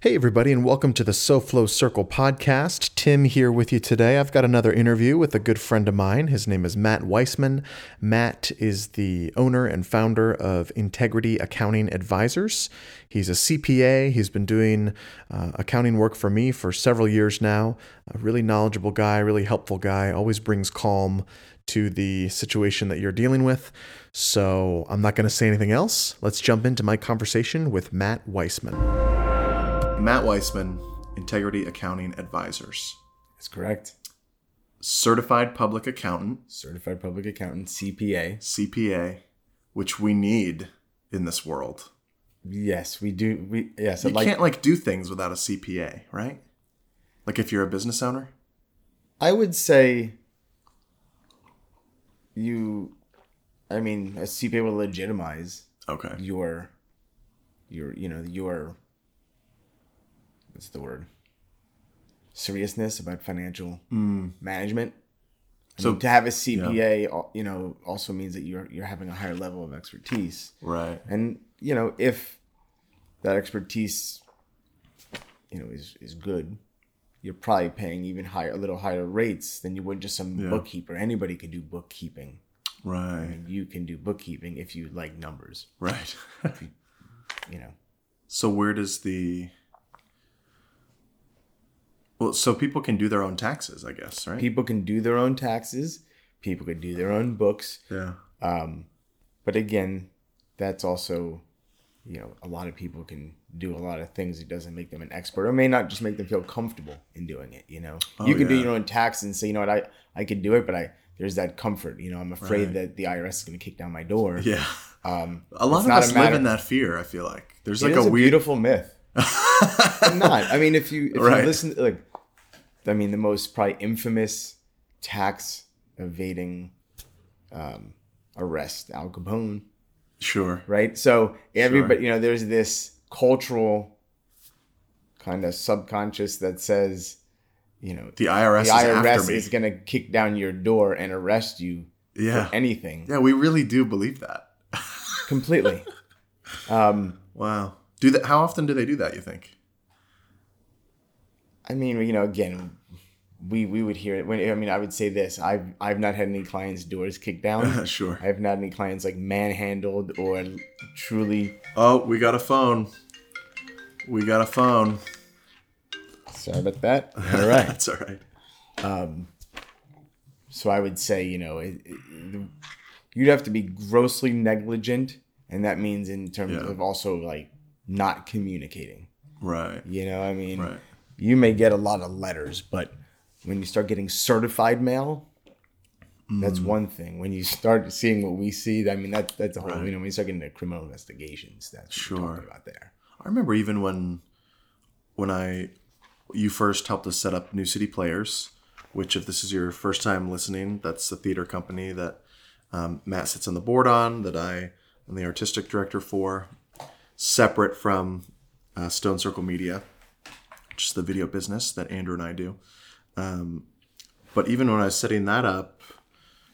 Hey, everybody, and welcome to the SoFlo Circle podcast. Tim here with you today. I've got another interview with a good friend of mine. His name is Matt Weissman. Matt is the owner and founder of Integrity Accounting Advisors. He's a CPA. He's been doing uh, accounting work for me for several years now. A really knowledgeable guy, really helpful guy, always brings calm to the situation that you're dealing with. So I'm not going to say anything else. Let's jump into my conversation with Matt Weissman. Matt Weissman, Integrity Accounting Advisors, That's correct. certified public accountant, Certified public accountant, CPA. CPA, which we need in this world. Yes, we do. We yes, You like. can't like do things without a CPA, right? Like if you're a business owner. I would say you. I mean, a CPA will legitimize Okay. your, your, you know, your. What's the word? Seriousness about financial mm. management. I So- mean, to have a CPA, al- you know, also means that you're you're having a higher level of expertise. Right. and you know if that expertise you know is is good you're probably paying even higher a little higher rates than you would just some Yeah. bookkeeper anybody can do bookkeeping Right. and you can do bookkeeping if you like numbers Right. you know so where does the well, so people can do their own taxes, I guess, right? people can do their own taxes people can do their own books yeah. um but again that's also you know a lot of people can do a lot of things it doesn't make them an expert or may not just make them feel comfortable in doing it you know Oh, you can do your own tax and say you know what i i could do it but i there's that comfort you know i'm afraid Right. that the irs is going to kick down my door Yeah. um A lot of not us live in that fear, I feel like. There's it like a a, weird beautiful myth I'm not i mean if you if Right. you listen like i mean the most probably infamous tax evading um arrest al capone Sure. right? So everybody, you know, there's this cultural kind of subconscious that says, you know, The IRS, the is IRS me. is going to kick down your door and arrest you yeah. for anything Yeah, we really do believe that. completely. um, Wow. Do that how often do they do that, you think? I mean, you know, again, we we would hear it when I mean, I would say this: I've I've not had any clients' doors kicked down. sure. I have not had any clients like manhandled or truly. Oh, we got a phone. We got a phone. Sorry about that. All right. That's all right. Um, so I would say, you know, it, it, you'd have to be grossly negligent, and that means in terms Yeah. of also like not communicating. Right. You know, I mean, Right. You may get a lot of letters, but when you start getting certified mail, that's Mm. one thing. When you start seeing what we see, I mean, that that's a whole. Right. You know, when you start getting into criminal investigations, that's what Sure. we're talking about there. I remember even when when I you first helped us set up New City Players, which if this is your first time listening, that's the theater company that um, Matt sits on the board on, that I am the artistic director for, separate from uh, Stone Circle Media, is the video business that Andrew and I do. Um, but even when I was setting that up,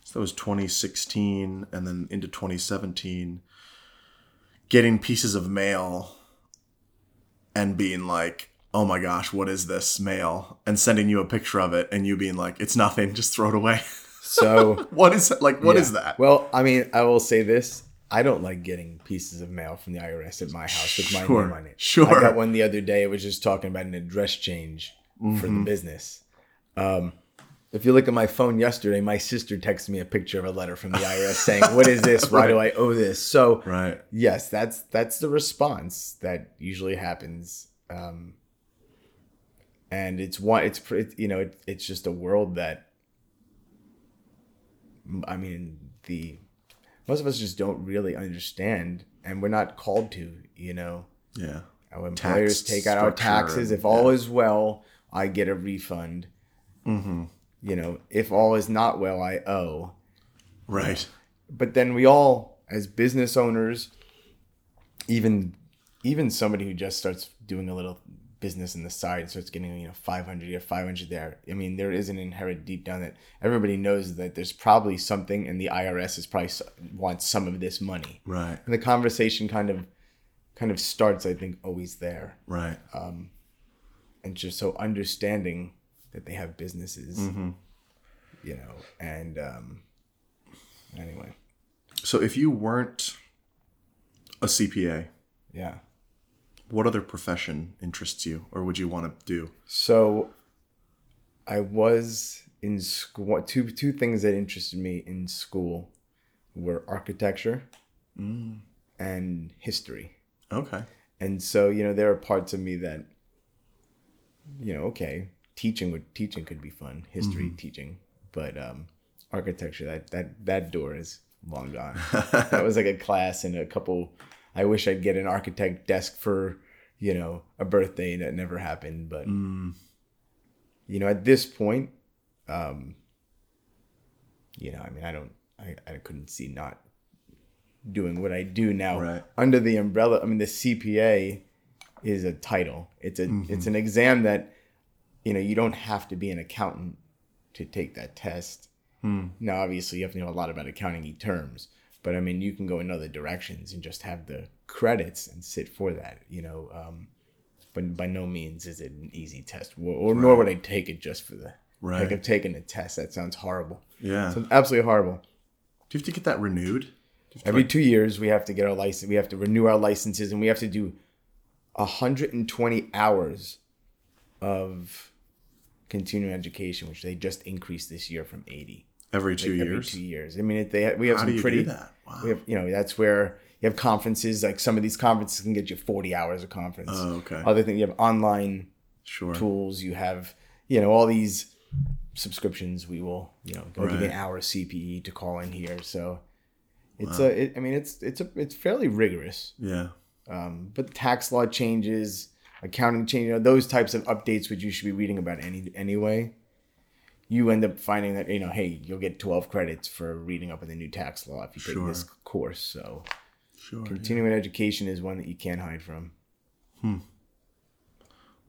so that was 2016 and then into 2017, getting pieces of mail and being like, "Oh my gosh, what is this mail?" and sending you a picture of it and you being like, "It's nothing, just throw it away." So what is like what Yeah. is that? Well, I mean, I will say this. I don't like getting pieces of mail from the IRS at my house with my Sure, name on it. sure. I got one the other day. It was just talking about an address change for Mm-hmm. the business. Um, if you look at my phone yesterday, my sister texted me a picture of a letter from the IRS saying, "What is this? Why do I owe this?" So, Right. yes, that's that's the response that usually happens. Um, and it's one, it's it, you know, it, it's just a world that I mean, the most of us just don't really understand, and we're not called to. You know, Yeah. our employers take out our taxes. If all is well, I get a refund. Mm-hmm. You know, if all is not well, I owe. Right. But then we all, as business owners, even even somebody who just starts doing a little business on the side and starts getting you know 500 here 500 there i mean there is an inherent deep down that everybody knows that there's probably something and the irs is probably wants some of this money Right. and the conversation kind of kind of starts, I think, always there. Right. um And just so understanding that they have businesses, you know, and um, anyway, So if you weren't a CPA, yeah. What other profession interests you or would you want to do? So I was in school. Two two things that interested me in school were architecture and history. Okay. And so you know there are parts of me that you know okay teaching would teaching could be fun history teaching but um architecture that that that door is long gone that was like a class and a couple i wish i'd get an architect desk for you know a birthday that never happened but hmm. you know at this point um you know i mean i don't i, I couldn't see not doing what i do now. Right. under the umbrella i mean the cpa is a title. It's a mm-hmm. it's an exam that you know you don't have to be an accountant to take that test. Hmm. Now obviously you have to know a lot about accounting terms but i mean you can go in other directions and just have the credits and sit for that you know um, but by no means is it an easy test or, or nor would i take it just for the Right. like of taking a test that sounds horrible Yeah. sounds absolutely horrible do you have to get that renewed? Every two years, we have to get our license. We have to renew our licenses, and we have to do 120 hours of continuing education, which they just increased this year from 80. Every two Every years? two years. I mean, it, they we have How some do you pretty. do that? Wow. We have, you know, that's where you have conferences. Like some of these conferences can get you 40 hours of conference. Oh, okay. Other thing, you have online Sure. tools. You have, you know, all these subscriptions. We will, you know, go give you an Right. hour CPE to call in here. So it's a, it, I mean, it's it's a, it's fairly rigorous. Yeah. Um, but tax law changes, accounting change, you know, those types of updates, which you should be reading about any anyway. You end up finding that you know, hey, you'll get twelve credits for reading up on the new tax law if you take Sure. this course. So Sure. continuing education is one that you can't hide from. Hmm.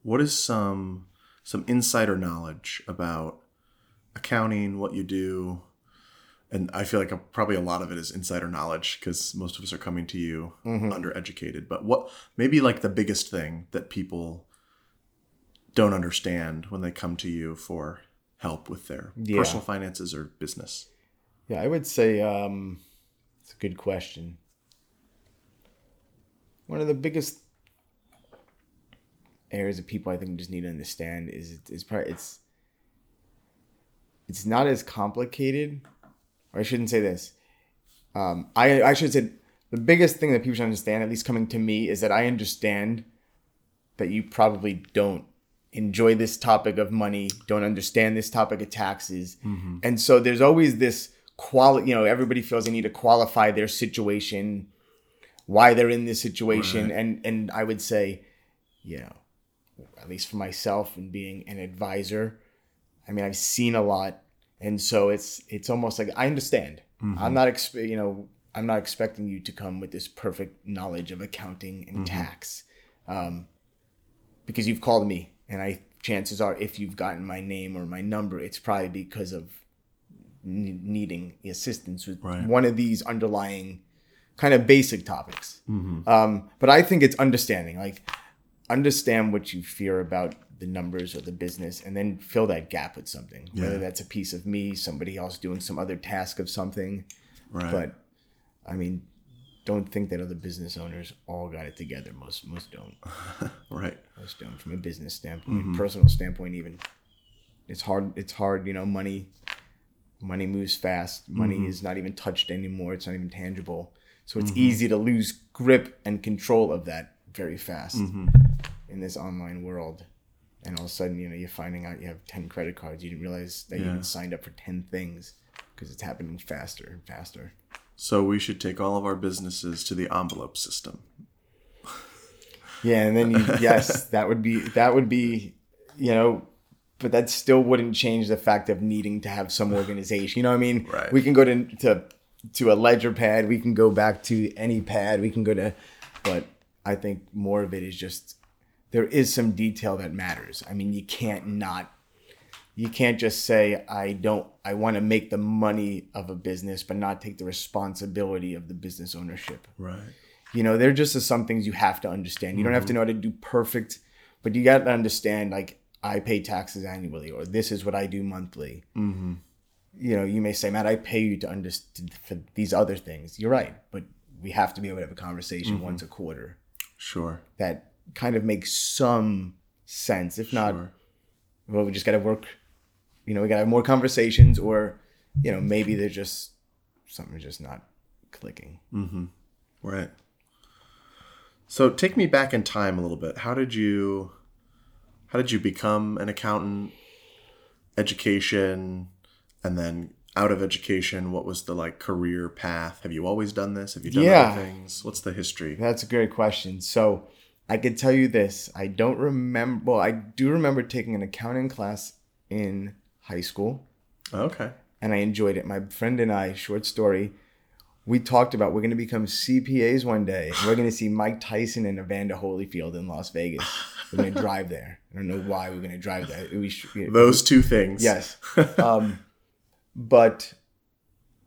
What is some some insider knowledge about accounting, what you do? And I feel like a, probably a lot of it is insider knowledge because most of us are coming to you mm-hmm. undereducated. But what maybe like the biggest thing that people don't understand when they come to you for help with their Yeah. personal finances or business? Yeah, I would say um, it's a good question. One of the biggest areas of people I think just need to understand is is probably it's it's not as complicated, or I shouldn't say this. Um, I I should say the biggest thing that people should understand, at least coming to me, is that I understand that you probably don't enjoy this topic of money, don't understand this topic of taxes. Mm-hmm. And so there's always this quality, you know, everybody feels they need to qualify their situation, why they're in this situation. And and I would say, you know, at least for myself and being an advisor, I mean, I've seen a lot. And so it's it's almost like I understand. Mm-hmm. I'm not expe- you know, I'm not expecting you to come with this perfect knowledge of accounting and mm-hmm. tax. Um, because you've called me and I chances are if you've gotten my name or my number it's probably because of ne- needing assistance with Right. one of these underlying kind of basic topics um, but I think it's understanding like understand what you fear about the numbers or the business and then fill that gap with something whether that's a piece of me somebody else doing some other task of something Right. but I mean don't think that other business owners all got it together most most don't right. most don't from a business standpoint, mm-hmm. personal standpoint, even. It's hard. It's hard. You know, money. Money moves fast. Money mm-hmm. is not even touched anymore. It's not even tangible. So it's mm-hmm. easy to lose grip and control of that very fast in this online world. And all of a sudden, you know, you're finding out you have ten credit cards. You didn't realize that you Yeah. even signed up for ten things because it's happening faster and faster. So we should take all of our businesses to the envelope system. Yeah, and then you, yes, that would be that would be, you know, but that still wouldn't change the fact of needing to have some organization. You know what I mean? Right. We can go to to to a ledger pad. We can go back to any pad. We can go to, but I think more of it is just there is some detail that matters. I mean, you can't not. You can't just say I don't. I want to make the money of a business, but not take the responsibility of the business ownership Right. You know, there are just are some things you have to understand. You don't have to know how to do perfect, but you got to understand like I pay taxes annually, or this is what I do monthly. Mm-hmm. You know, you may say, Matt, I pay you to understand for these other things. You're right, but we have to be able to have a conversation once a quarter Sure. that kind of makes some sense. If not, Sure. well, we just got to work. You know, we got to have more conversations, or you know, maybe they're just something just not clicking. Mm-hmm. Right. So take me back in time a little bit. How did you how did you become an accountant? Education and then out of education, what was the like career path? Have you always done this? Have you done Yeah. other things? What's the history? That's a great question. So I can tell you this: I don't remember. Well, I do remember taking an accounting class in high school, Okay. and I enjoyed it. My friend and I, short story, we talked about we're going to become CPAs one day. We're going to see Mike Tyson and Evander Holyfield in Las Vegas. We're going to drive there. I don't know why we're going to drive there. We should, Those two things. Yes. um, but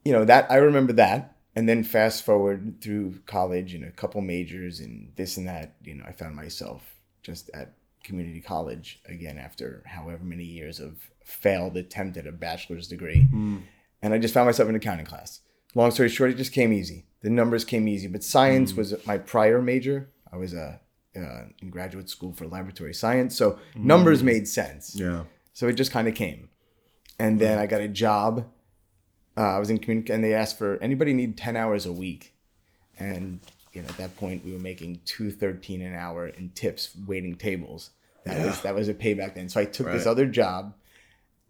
you know that I remember that, and then fast forward through college and a couple majors and this and that. You know, I found myself just at community college again after however many years of failed attempt at a bachelor's degree, and I just found myself in accounting class. Long story short, it just came easy. The numbers came easy, but science was my prior major. I was uh, uh, in graduate school for laboratory science, so numbers made sense. Yeah. So it just kind of came. And then I got a job. Uh, I was in community, and they asked for anybody need ten hours a week, and you know at that point we were making two thirteen an hour in tips, waiting tables. That was that was a payback then. So I took this other job,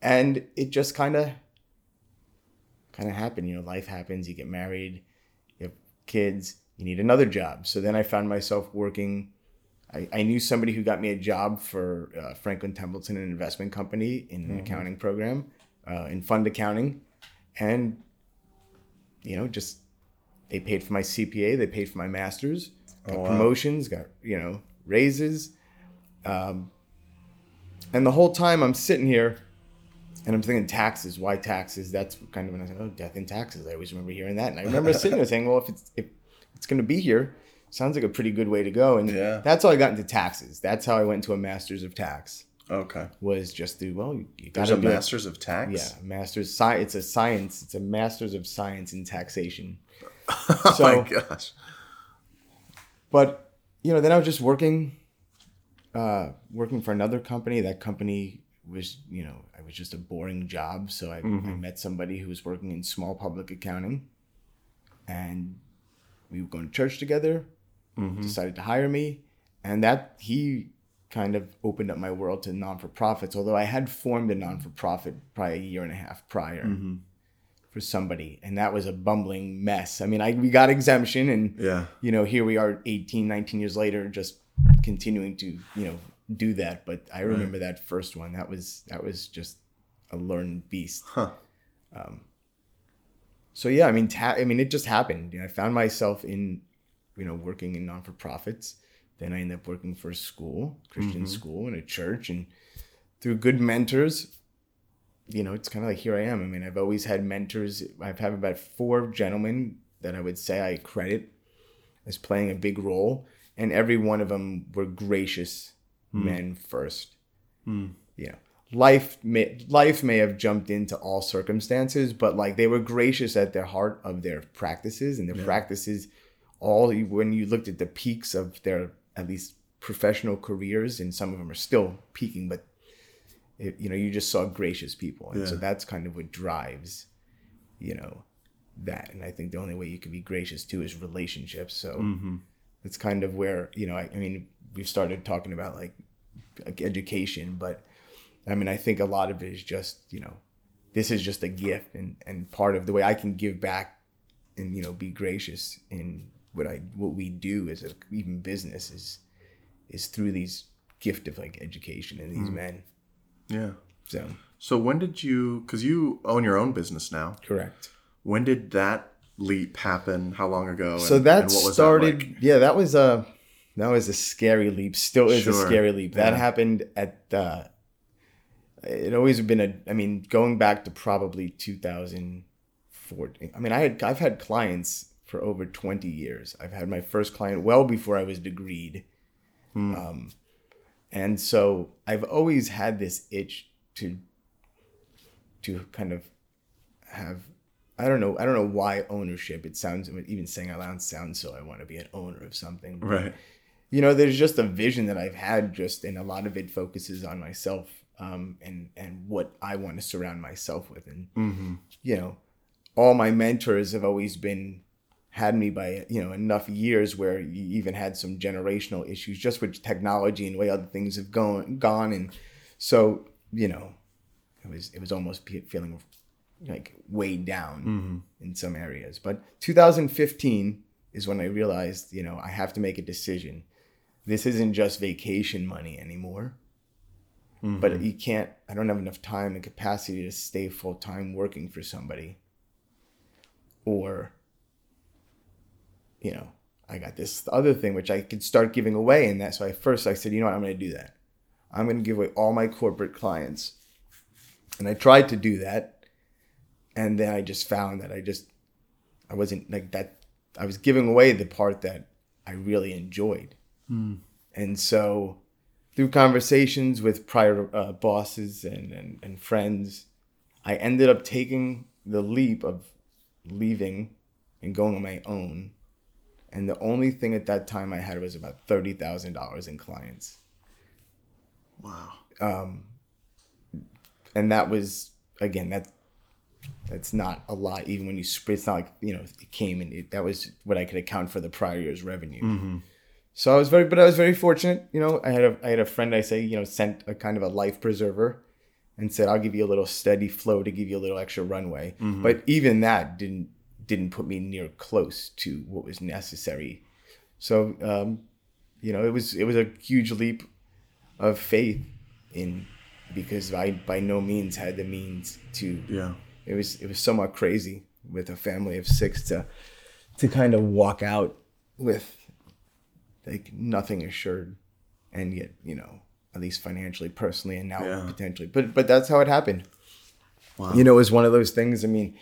and it just kind of kind of happened. You know, life happens. You get married, you have kids. You need another job. So then I found myself working. I, I knew somebody who got me a job for uh, Franklin Templeton, an investment company, in an accounting program, uh, in fund accounting, and you know, just they paid for my CPA, they paid for my masters, got Oh, wow. promotions, got you know raises, um, and the whole time I'm sitting here, and I'm thinking taxes. Why taxes? That's kind of when I said, oh, death and taxes. I always remember hearing that, and I remember sitting there saying, well, if it's if it's going to be here, sounds like a pretty good way to go. And Yeah. that's how I got into taxes. That's how I went to a master's of tax. Okay. Was just through well, you, got a master's of tax. Yeah, master's science. It's a science. It's a master's of science in taxation. oh So- my gosh. But you know, then I was just working, uh, working for another company. That company was, you know, I was just a boring job. So I, I mm-hmm. met somebody who was working in small public accounting, and we were going to church together. Mm-hmm. Decided to hire me, and that he kind of opened up my world to non for profits. Although I had formed a non for profit probably a year and a half prior. Mm-hmm. For somebody, and that was a bumbling mess. I mean, I we got exemption, and Yeah. you know, here we are 18, 19 years later, just continuing to, you know, do that. But I remember that first one. That was that was just a learned beast. Huh. Um, so yeah, I mean, ta- I mean, it just happened. You know, I found myself in, you know, working in non for profits. Then I ended up working for a school, Christian mm-hmm. school, and a church, and through good mentors, you know, it's kind of like here I am. I mean, I've always had mentors. I've had about four gentlemen that I would say I credit as playing a big role, and every one of them were gracious hmm. men first. Hmm. You know, life may life may have jumped into all circumstances, but like they were gracious at their heart of their practices, and their practices all when you looked at the peaks of their at least professional careers, and some of them are still peaking, but it, you know, you just saw gracious people, and so that's kind of what drives, you know, that. And I think the only way you can be gracious too is relationships. So mm-hmm. It's kind of where you know, I, I mean, we've started talking about like, like education, but I mean, I think a lot of it is just you know, this is just a gift, and and part of the way I can give back, and you know, be gracious in what I what we do as a even business is is through these gift of like education and these mm. men. Yeah. So So when did you? Because you own your own business now. correct. When did that leap happen? How long ago? So that and what was started. like? yeah, that was a that was a scary leap. Still is a scary leap. That Yeah. happened at. Uh, it always been a. I mean, going back to probably 2014. I mean, I had I've had clients for over 20 years. I've had my first client well before I was degreed. Um, and so I've always had this itch to to kind of have I don't know I don't know why ownership. It sounds even saying out loud sounds so I want to be an owner of something. Right. You know, there's just a vision that I've had just and a lot of it focuses on myself um, and and what I want to surround myself with and Mm-hmm. you know, all my mentors have always been had me by you know enough years where you even had some generational issues just with technology and the way other things have gone gone and so you know it was it was almost feeling like weighed down Mm-hmm. in some areas. But 2015 is when i realized you know i have to make a decision. This isn't just vacation money anymore. Mm-hmm. but you can't i don't have enough time and capacity to stay full time working for somebody. Or you know i got this other thing which i could start giving away and that's so i first i said you know what? I'm going to do that. I'm going to give away all my corporate clients. And i tried to do that and then i just found that i just i wasn't like that i was giving away the part that i really enjoyed and so through conversations with prior uh, bosses and, and, and friends, I ended up taking the leap of leaving and going on my own. And the only thing at that time I had was about $30,000 in clients. Wow. Um, And that was, again, that that's not a lot, even when you spread, it's not like, you know, it came and it, that was what I could account for the prior year's revenue. So I was very, but I was very fortunate. You know, I had a, I had a friend I say, you know, sent a kind of a life preserver, and said, "I'll give you a little steady flow to give you a little extra runway." But even that didn't didn't put me near close to what was necessary. So, um, you know, it was it was a huge leap of faith in because I by no means had the means to Yeah. It was it was somewhat crazy with a family of six to to kind of walk out with like nothing assured and yet you know at least financially personally and now Yeah. potentially but but that's how it happened Wow. you know it was one of those things i mean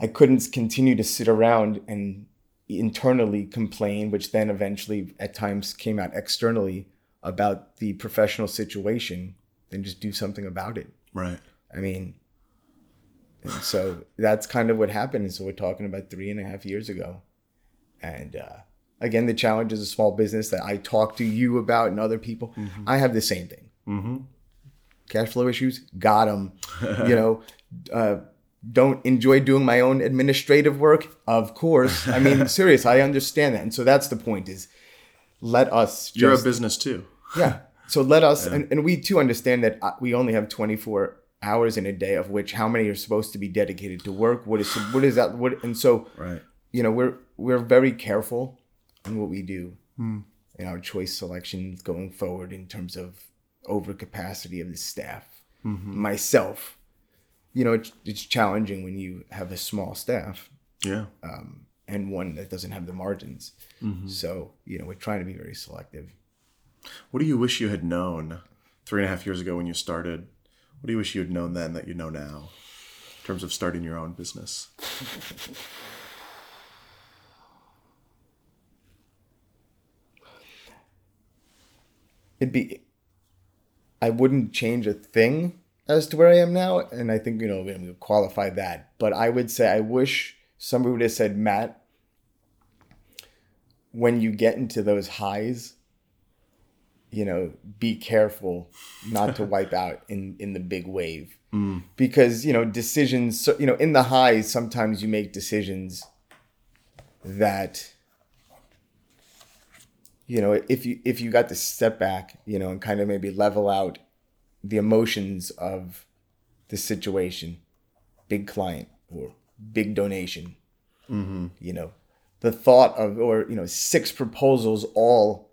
i couldn't continue to sit around and internally complain which then eventually at times came out externally about the professional situation then just do something about it Right. I mean, and so that's kind of what happened. And so we're talking about three and a half years ago. And uh, again, the challenge is a small business that I talk to you about and other people. I have the same thing. Mm-hmm. Cash flow issues, got them. you know, uh, don't enjoy doing my own administrative work, of course. I mean, serious. I understand that, and so that's the point: is let us. You're a business too. yeah. So let us, and, and we too understand that uh, we only have 24 hours in a day, of which how many are supposed to be dedicated to work? What is what is that? What and so Right. you know we're we're very careful on what we do hmm. in our choice selections going forward in terms of overcapacity of the staff. Mm-hmm. Myself, you know, it's, it's challenging when you have a small staff Yeah. Um, and one that doesn't have the margins. Mm-hmm. So you know, we're trying to be very selective. What do you wish you had known three and a half years ago when you started? What do you wish you had known then that you know now in terms of starting your own business? it'd be I wouldn't change a thing as to where I am now, and I think you know I'm gonna qualify that. But I would say I wish somebody would have said, Matt, when you get into those highs, you know, be careful not to wipe out in in the big wave, mm. because you know decisions. So, you know, in the highs, sometimes you make decisions that you know if you if you got to step back you know and kind of maybe level out the emotions of the situation big client or big donation mm-hmm. you know the thought of or you know six proposals all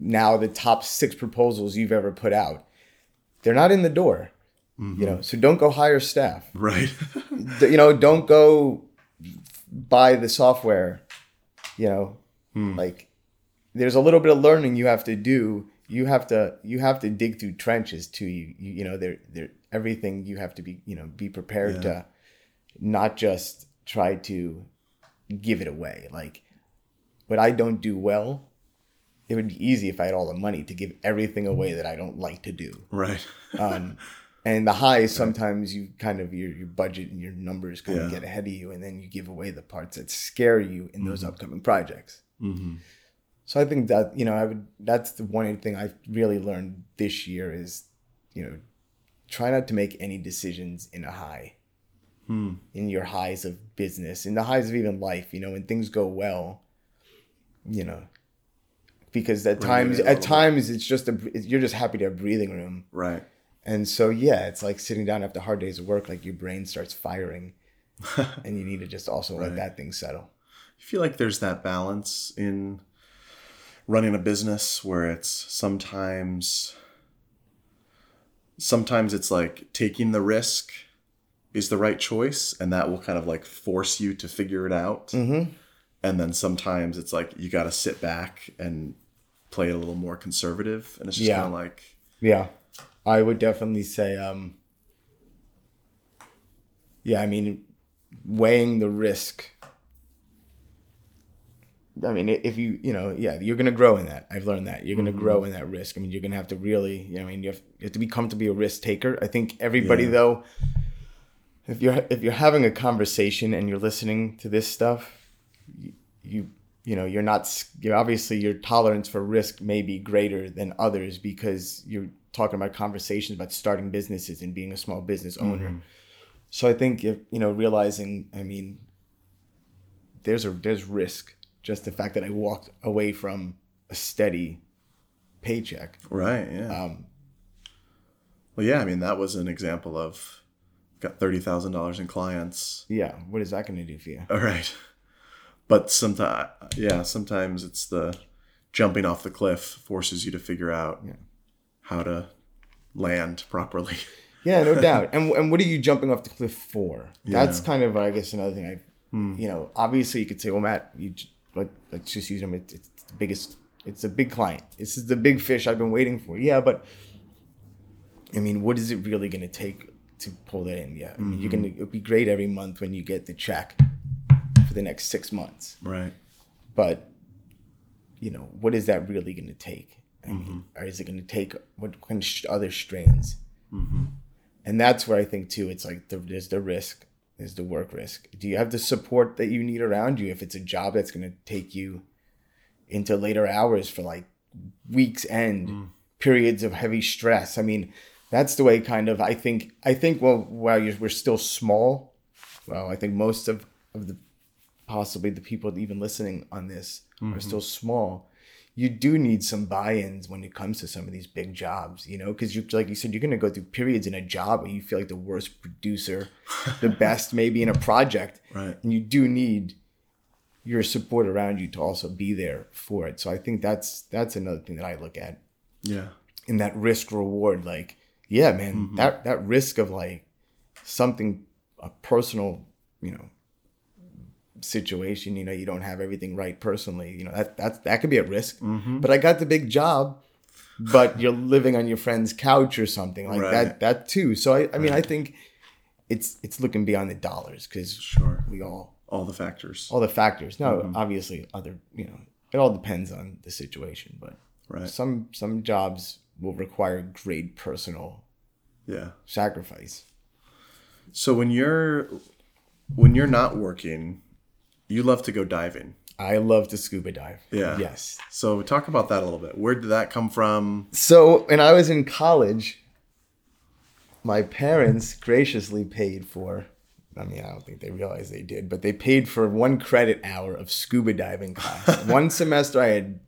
now the top six proposals you've ever put out they're not in the door you know mm-hmm. so don't go hire staff Right. You know don't go buy the software you know hmm. like there's a little bit of learning you have to do you have to you have to dig through trenches too you you, you know there there everything you have to be you know be prepared Yeah. to not just try to give it away. Like what I don't do well, it would be easy if I had all the money to give everything away that I don't like to do. Right. Um, and the highs sometimes you kind of your your budget and your numbers kind of get ahead of you, and then you give away the parts that scare you in those upcoming projects. Mm-hmm. So I think that you know I would that's the one thing I've really learned this year is you know try not to make any decisions in a high Hmm. in your highs of business in the highs of even life you know when things go well you know because at times at little bit. times it's just a you're just happy to have breathing room Right. and so yeah it's like sitting down after hard days of work like your brain starts firing and you need to just also let that thing settle I feel like there's that balance in running a business where it's sometimes sometimes it's like taking the risk is the right choice and that will kind of like force you to figure it out mm-hmm. And then sometimes it's like you got to sit back and play it a little more conservative and it's just Yeah. kind of like Yeah, I would definitely say, um, yeah, I mean, weighing the risk. I mean, if you, you know, yeah, you're going to grow in that. I've learned that. You're going to grow in that risk. I mean, you're going to have to really, you know, I mean, you have, you have to become to be a risk taker. I think everybody, Yeah. though, if you're if you're having a conversation and you're listening to this stuff, you you, know you're not you're obviously your tolerance for risk may be greater than others because you're talking about conversations about starting businesses and being a small business owner. So I think if you know realizing, I mean, there's a there's risk. Just the fact that I walked away from a steady paycheck. right yeah Um, well yeah i mean that was an example of got $30,000 in clients yeah, what is that going to do for you? All right. But sometimes, yeah, sometimes it's the jumping off the cliff forces you to figure out Yeah. how to land properly. Yeah, no doubt. And and what are you jumping off the cliff for? That's Yeah. kind of I guess another thing. I, hmm. you know, obviously you could say, well, Matt, you like let's just use them. It's, it's the biggest. It's a big client. This is the big fish I've been waiting for. Yeah, but I mean, what is it really going to take to pull that in? Yeah, I mean, you're gonna. Mm-hmm. It'd be great every month when you get the check the next six months. Right. but you know what is that really going to take? I mean, or is it going to take what kind of other strains? Mm-hmm. And that's where i think too it's like the, there's the risk there's the work risk. Do you have the support that you need around you if it's a job that's going to take you into later hours for like weeks end mm. periods of heavy stress? I mean that's the way kind of i think i think well while you're, we're still small well i think most of of the possibly the people even listening on this are mm-hmm. still small. You do need some buy-ins when it comes to some of these big jobs you know because you like you said you're going to go through periods in a job where you feel like the worst producer the best maybe in a project. Right. and you do need your support around you to also be there for it. So i think that's that's another thing that i look at. Yeah. in that risk reward like yeah man mm-hmm. that that risk of like something a personal you know situation you know you don't have everything right personally you know that that that could be a risk mm-hmm. but i got the big job but you're living on your friend's couch or something like Right. that that too so i i mean i think it's it's looking beyond the dollars because Sure. we all All the factors. all the factors no mm-hmm. obviously other you know it all depends on the situation but Right. some some jobs will require great personal Yeah. sacrifice. So when you're when you're not working, you love to go diving. I love to scuba dive. Yeah. Yes. So talk about that a little bit. Where did that come from? So when I was in college, my parents graciously paid for. I mean, I don't think they realized they did, but they paid for one credit hour of scuba diving class. one semester, I had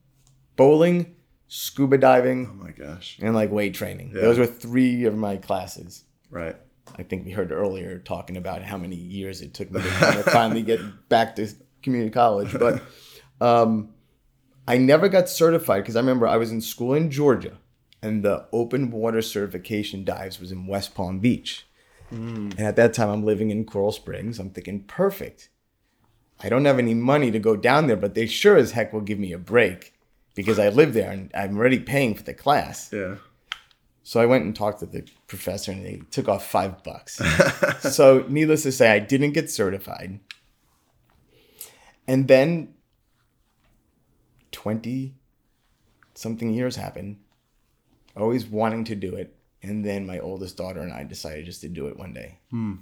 bowling, scuba diving, Oh my gosh. and like weight training. Yeah. Those were three of my classes. Right. I think we heard earlier talking about how many years it took me to finally get back to community college. But um, I never got certified because I remember I was in school in Georgia and the open water certification dives was in West Palm Beach. And at that time, I'm living in Coral Springs. I'm thinking, perfect. I don't have any money to go down there, but they sure as heck will give me a break because I live there and I'm already paying for the class. Yeah. So I went and talked to the professor and they took off five bucks. so needless to say, I didn't get certified. And then 20 something years happened, always wanting to do it. And then my oldest daughter and I decided just to do it one day. Hmm.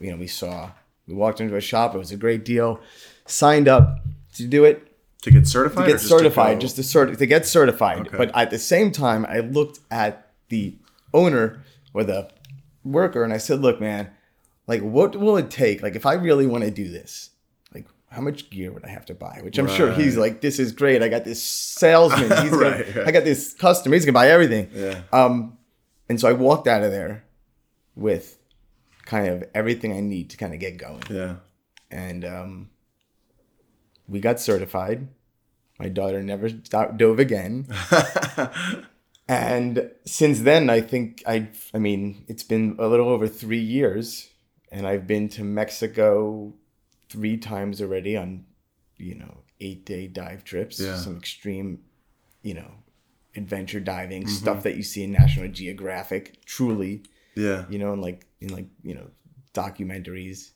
You know, we saw, we walked into a shop, it was a great deal, signed up to do it, To get certified? to get just certified, go- just to cert to get certified. Okay. But at the same time, I looked at the owner or the worker and I said, "Look, man, like, what will it take? Like, if I really want to do this, like, how much gear would I have to buy? Which I'm sure he's like, this is great. I got this salesman. He's gonna, Right, right. I got this customer. He's gonna buy everything. Yeah. Um, and so I walked out of there with kind of everything I need to kind of get going Yeah. and um, we got certified. My daughter never dove again, and since then, I think I. I mean, it's been a little over three years, and I've been to Mexico three times already on, you know, eight day dive trips. Yeah. Some extreme, you know, adventure diving stuff that you see in National Geographic. Truly, Yeah. you know, and like in like you know documentaries.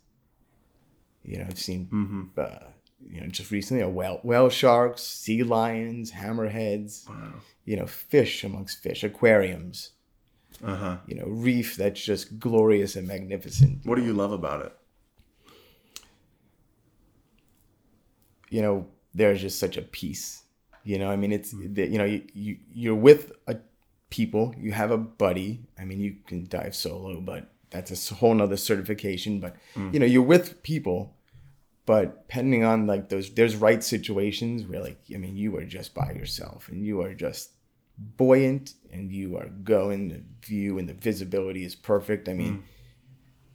You know, I've seen uh, you know just recently a whale whale sharks, sea lions, hammerheads. Wow. You know, fish amongst fish, aquariums. Uh huh. You know, reef that's just glorious and magnificent. What do you love about it? You know, there's just such a peace. You know, I mean, it's that you know you, you you're with a people, you have a buddy. I mean, you can dive solo, but that's a whole nother certification. But you know, you're with people, but depending on like those, there's right situations where like I mean, you are just by yourself and you are just buoyant and you are going. The view and the visibility is perfect. I mean,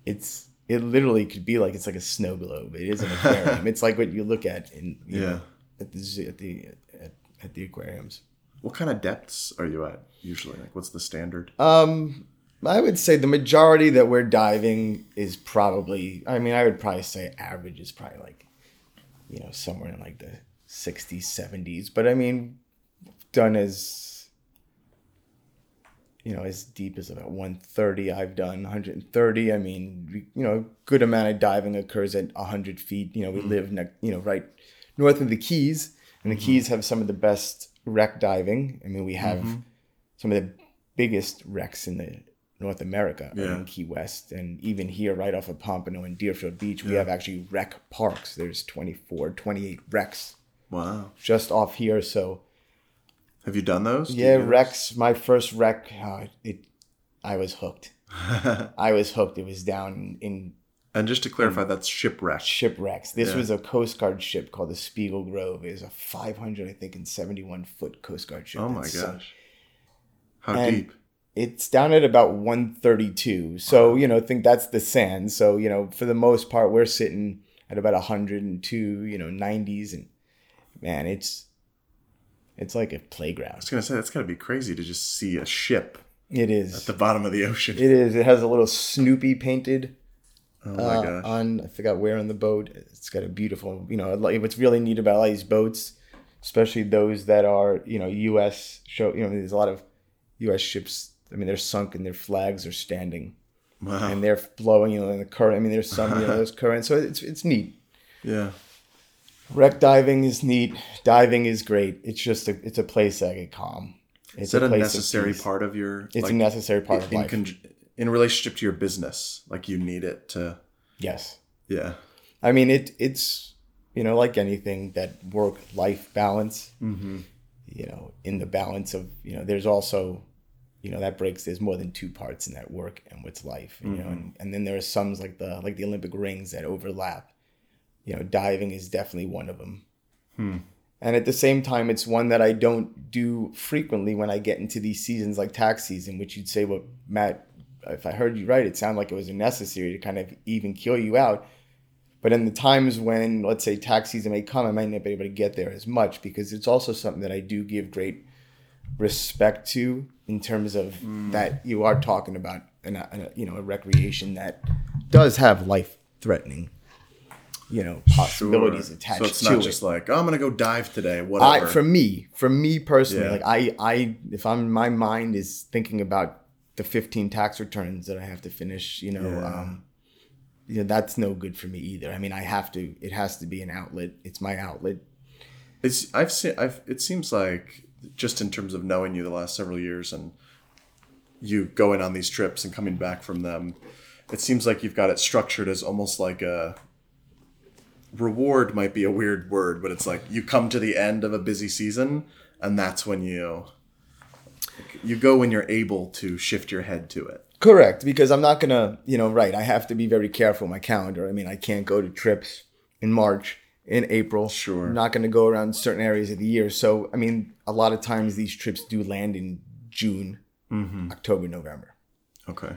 it's it literally could be like it's like a snow globe. It is an aquarium. it's like what you look at in you Yeah. know, at the at the at, at the aquariums. What kind of depths are you at usually? Like, what's the standard? Um, I would say the majority that we're diving is probably. I mean, I would probably say average is probably like, you know, somewhere in like the sixties, seventies. But I mean, done as, you know, as deep as about one thirty. I've done one hundred and thirty. I mean, you know, a good amount of diving occurs at hundred feet. You know, we mm. live, ne- you know, right north of the Keys, and the mm. Keys have some of the best wreck diving. I mean, we have mm-hmm. some of the biggest wrecks in the North America Yeah. in Key West, and even here, right off of Pompano and Deerfield Beach, we have actually wreck parks. There's 24, 28 wrecks Wow. just off here. So Have you done those? Do yeah, wrecks. My first wreck, uh, it, I was hooked. I was hooked. It was down in And just to clarify, that's shipwreck. shipwrecks. This Yeah. was a Coast Guard ship called the Spiegel Grove. It was a 500, I think, and 71 foot Coast Guard ship. Oh my gosh. How And- deep? It's down at about 132. So, you know, think that's the sand. So, you know, for the most part, we're sitting at about 102, you know, 90s. And man, it's, it's like a playground. I was gonna say that's gotta be crazy to just see a ship It is. at the bottom of the ocean. It is. It has a little Snoopy painted oh my uh, gosh. on I forgot where on the boat. It's got a beautiful, you know, like what's really neat about all these boats, especially those that are, you know, U.S. show. You know, there's a lot of U.S. ships. I mean, they're sunk and their flags are standing wow. and they're blowing, you know, in the current. I mean, there's some, you know, there's current, so it's it's neat. yeah. Wreck diving is neat. Diving is great. It's just a it's a place I get calm. It's Is that a of necessary peace. part of your? It's like, a necessary part of in life. con- in relationship to your business. Like you need it to. yes. Yeah. I mean, it it's you know like anything that work life balance. Mm-hmm. You know, in the balance of you know, there's also you know that breaks. There's more than two parts in that work and what's life. You know, and, mm-hmm. and then there are some like the like the Olympic rings that overlap. You know, diving is definitely one of them. Hmm. And at the same time, it's one that I don't do frequently when I get into these seasons like tax season, which you'd say, well, Matt, if I heard you right, it sounded like it was necessary to kind of even kill you out. But in the times when, let's say, tax season may come, I might not be able to get there as much because it's also something that I do give great respect to in terms of that you are talking about, an, an, you know, a recreation that does have life threatening, you know, possibilities Sure. attached So it's to not it. just like, oh, I'm gonna go dive today. I, Whatever. for me, for me personally, Yeah. like I, I, if I'm, my mind is thinking about the 15 tax returns that I have to finish, you know, Yeah. um, you know, that's no good for me either. I mean, I have to. It has to be an outlet. It's my outlet. It's I've seen I've it seems like just in terms of knowing you the last several years and you going on these trips and coming back from them, it seems like you've got it structured as almost like a reward might be a weird word, but it's like you come to the end of a busy season and that's when you you go when you're able to shift your head to it. Correct, because I'm not gonna, you know, right. I have to be very careful my calendar. I mean, I can't go to trips in March, in April. Sure. I'm not gonna go around certain areas of the year. So, I mean, a lot of times these trips do land in June, October, November. Okay.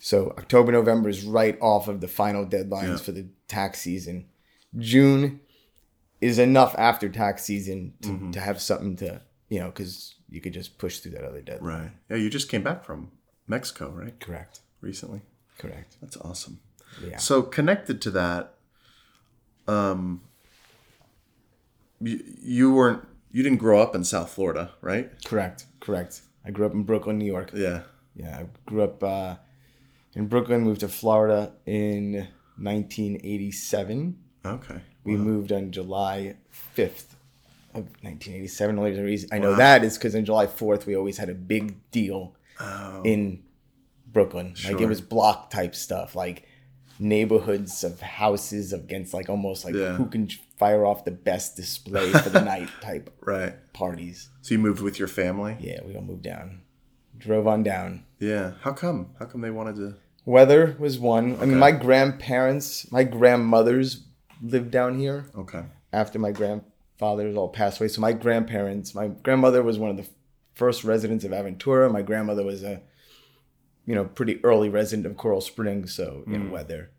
So October, November is right off of the final deadlines Yeah. for the tax season. June is enough after tax season to, to have something to, you know, because you could just push through that other deadline. Right. Yeah, you just came back from Mexico, right? Correct. Recently. Correct. That's awesome. Yeah. So connected to that, um, you, you weren't you didn't grow up in South Florida, right? Correct. Correct. I grew up in Brooklyn, New York. Yeah. Yeah, I grew up uh, in Brooklyn, moved to Florida in 1987. Okay. We moved on July 5th of 1987. Only the reason I know that is because on July 4th, we always had a big deal in Brooklyn. Sure. Like it was block type stuff, like neighborhoods of houses against like almost like Yeah. who can fire off the best display for the night type Right. parties. So you moved with your family? Yeah, we all moved down. Drove on down. Yeah. How come? How come they wanted to? Weather was one. I mean, my grandparents, my grandmothers lived down here Okay. after my grandfathers all passed away. So my grandparents, my grandmother was one of the first residents of Aventura. My grandmother was a, you know, pretty early resident of Coral Springs. So you know, mm. weather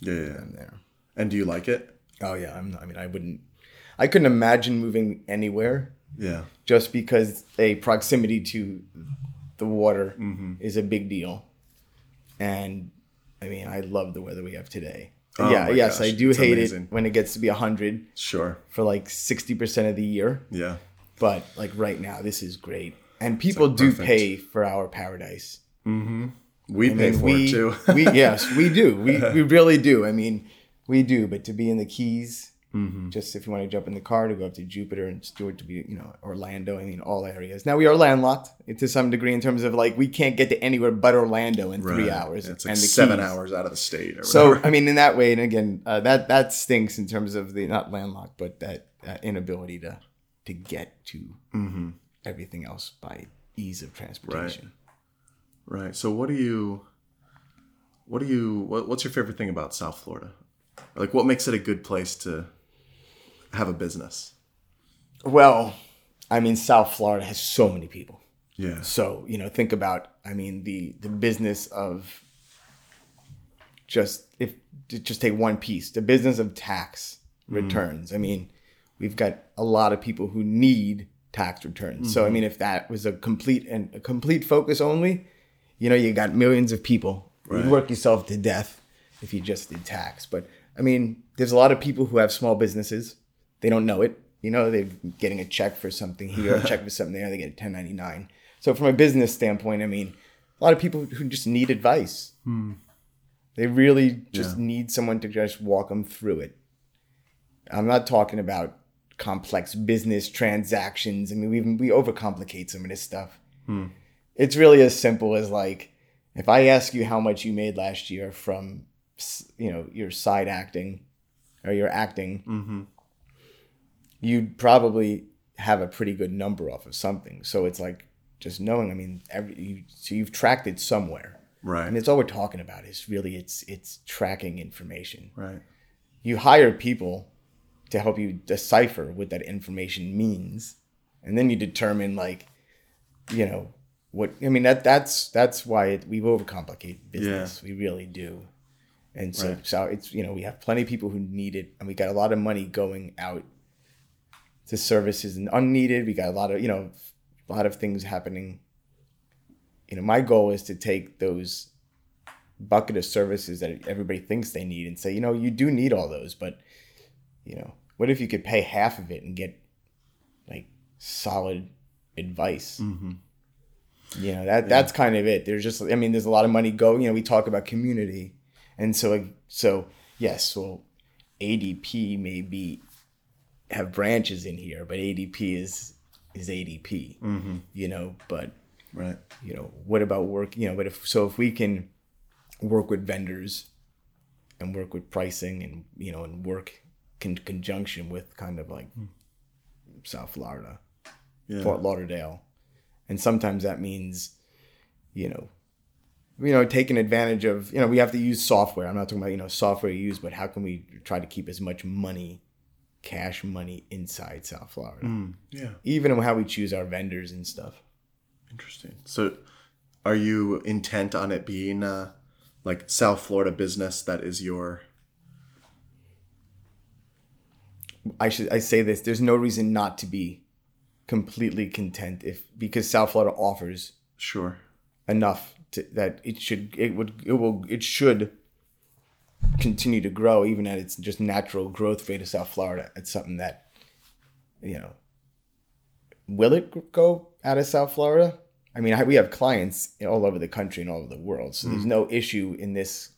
Yeah, yeah. there. And do you like it? Oh yeah, I'm. I mean, I wouldn't. I couldn't imagine moving anywhere Yeah. just because a proximity to the water mm-hmm. is a big deal. And I mean, I love the weather we have today. Oh yeah, yes, gosh, I do it's hate amazing. it when it gets to be 100 Sure. for like 60% of the year. Yeah. But like right now, this is great. And people like do pay for our paradise. We I pay mean, for we, it too. we yes, we do. We we really do. I mean, we do. But to be in the Keys, Mm-hmm. just if you want to jump in the car to go up to Jupiter and Stuart to be, you know, Orlando. I mean, all areas. Now we are landlocked to some degree in terms of like we can't get to anywhere but Orlando in three Right. hours. It's like and seven Keys. hours out of the state or So. I mean, in that way, and again, uh, that that stinks in terms of the not landlocked, but that uh, inability to to get to Mm-hmm. everything else by ease of transportation. Right. So what do you what do you what, what's your favorite thing about South Florida? Like what makes it a good place to have a business? Well, I mean, South Florida has so many people. Yeah. So you know, think about. I mean, the the business of just if just take one piece, the business of tax mm. returns. I mean, we've got a lot of people who need tax returns. So I mm-hmm. mean, if that was a complete and a complete focus only, you know, you got millions of people. Right. You'd work yourself to death if you just did tax. But I mean, there's a lot of people who have small businesses. They don't know it. You know, they're getting a check for something here, a check for something there. They get a 1099. So from a business standpoint, I mean, a lot of people who just need advice. Hmm. They really just Yeah. need someone to just walk them through it. I'm not talking about complex business transactions. I mean, we we overcomplicate some of this stuff. Hmm. It's really as simple as like, if I ask you how much you made last year from, you know, your side acting, or your acting, Mm-hmm. you'd probably have a pretty good number off of something. So it's like just knowing. I mean, every you, so you've tracked it somewhere, Right. and it's all we're talking about. Is really it's it's tracking information. right. You hire people to help you decipher what that information means, and then you determine like, you know, what I mean. That that's that's why it, we overcomplicate business. We really do. And so, Right. so it's you know we have plenty of people who need it, and we got a lot of money going out to services and unneeded. We got a lot of you know a lot of things happening. You know, my goal is to take those bucket of services that everybody thinks they need and say, you know, you do need all those, but you know, what if you could pay half of it and get like solid advice? Mm-hmm. You know, that that's kind of it. There's just I mean, there's a lot of money go, you know, we talk about community And so so yes, well ADP may be have branches in here, but ADP is is ADP. Mm-hmm. You know, but Right. you know what about work you know but if so if we can work with vendors and work with pricing and you know and work in conjunction with kind of like hmm. south florida Yeah. fort lauderdale and sometimes that means you know you know taking advantage of you know we have to use software i'm not talking about you know software you use but how can we try to keep as much money cash money inside south florida Yeah. even how we choose our vendors and stuff Interesting. So, are you intent on it being uh, like South Florida business that is your? I should I say this. There's no reason not to be completely content if because South Florida offers Sure. enough to, that it should it would it will it should continue to grow even at its just natural growth rate of South Florida. It's something that you know will it go out of South Florida? I mean, I- we have clients all over the country and all over the world, so there's mm. no issue in this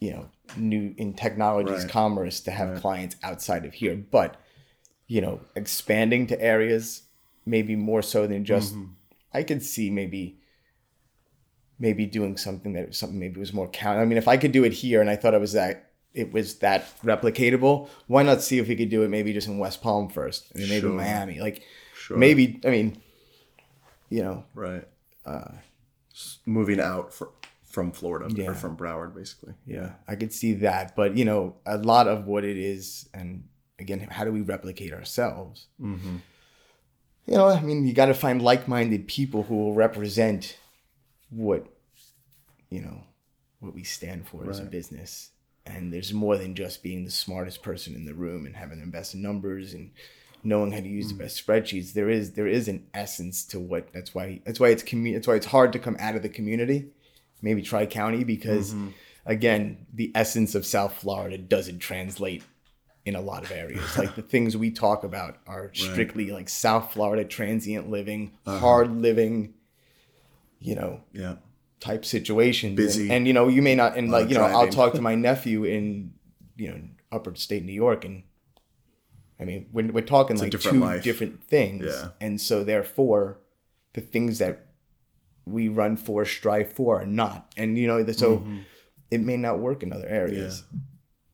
you know new in technologies Right. commerce to have clients outside of here but you know expanding to areas maybe more so than just i could see maybe maybe doing something that something maybe was more count i mean if i could do it here and i thought it was that it was that replicatable why not see if we could do it maybe just in west palm first and maybe Sure. miami like Sure. maybe i mean you know Right. Uh, moving out fr- from Florida Yeah. or from Broward, basically. Yeah, I could see that. But, you know, a lot of what it is, and again, how do we replicate ourselves? Mm-hmm. You know, I mean, you got to find like minded people who will represent what, you know, what we stand for as a business. And there's more than just being the smartest person in the room and having the best numbers and knowing how to use the best spreadsheets. There is there is an essence to what that's why that's why it's commu- that's why it's hard to come out of the community maybe Tri County because again, the essence of South Florida doesn't translate in a lot of areas. like the things we talk about are strictly like South Florida transient living, hard living, you know, Yeah. type situations. Busy. And, and, you know, you may not and like, you know, I'll talk to my nephew in, you know, upper state New York and I mean, we're, we're talking a like different two life. different things. Yeah. And so therefore the things that we run for, strive for are not. And you know, so Mm-hmm. it may not work in other areas.